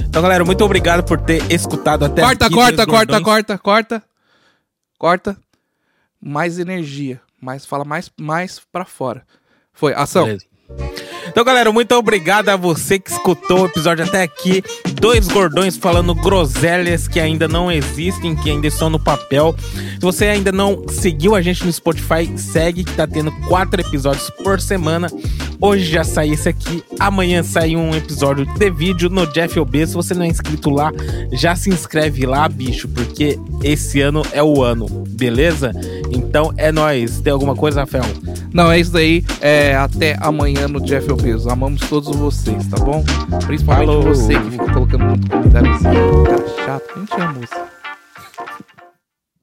Então, galera, muito obrigado por ter escutado até corta, aqui. corta, corta, Gordões. corta, corta, corta, mais energia, mais, fala mais, mais pra fora. Foi, ação. Beleza. Então, galera, muito obrigado a você que escutou o episódio até aqui. Dois gordões falando groselhas que ainda não existem, que ainda estão no papel. Se você ainda não seguiu a gente no Spotify, segue que tá tendo quatro episódios por semana. Hoje já saiu esse aqui. Amanhã sai um episódio de vídeo no Jeff OB. Se você não é inscrito lá, já se inscreve lá, bicho, porque esse ano é o ano, beleza? Então é nóis. Tem alguma coisa, Rafael? Não, é isso daí. É, até amanhã no Jeff Amamos todos vocês, tá bom? Principalmente você que fica colocando muito comentário assim. Cara chato. A gente ama você.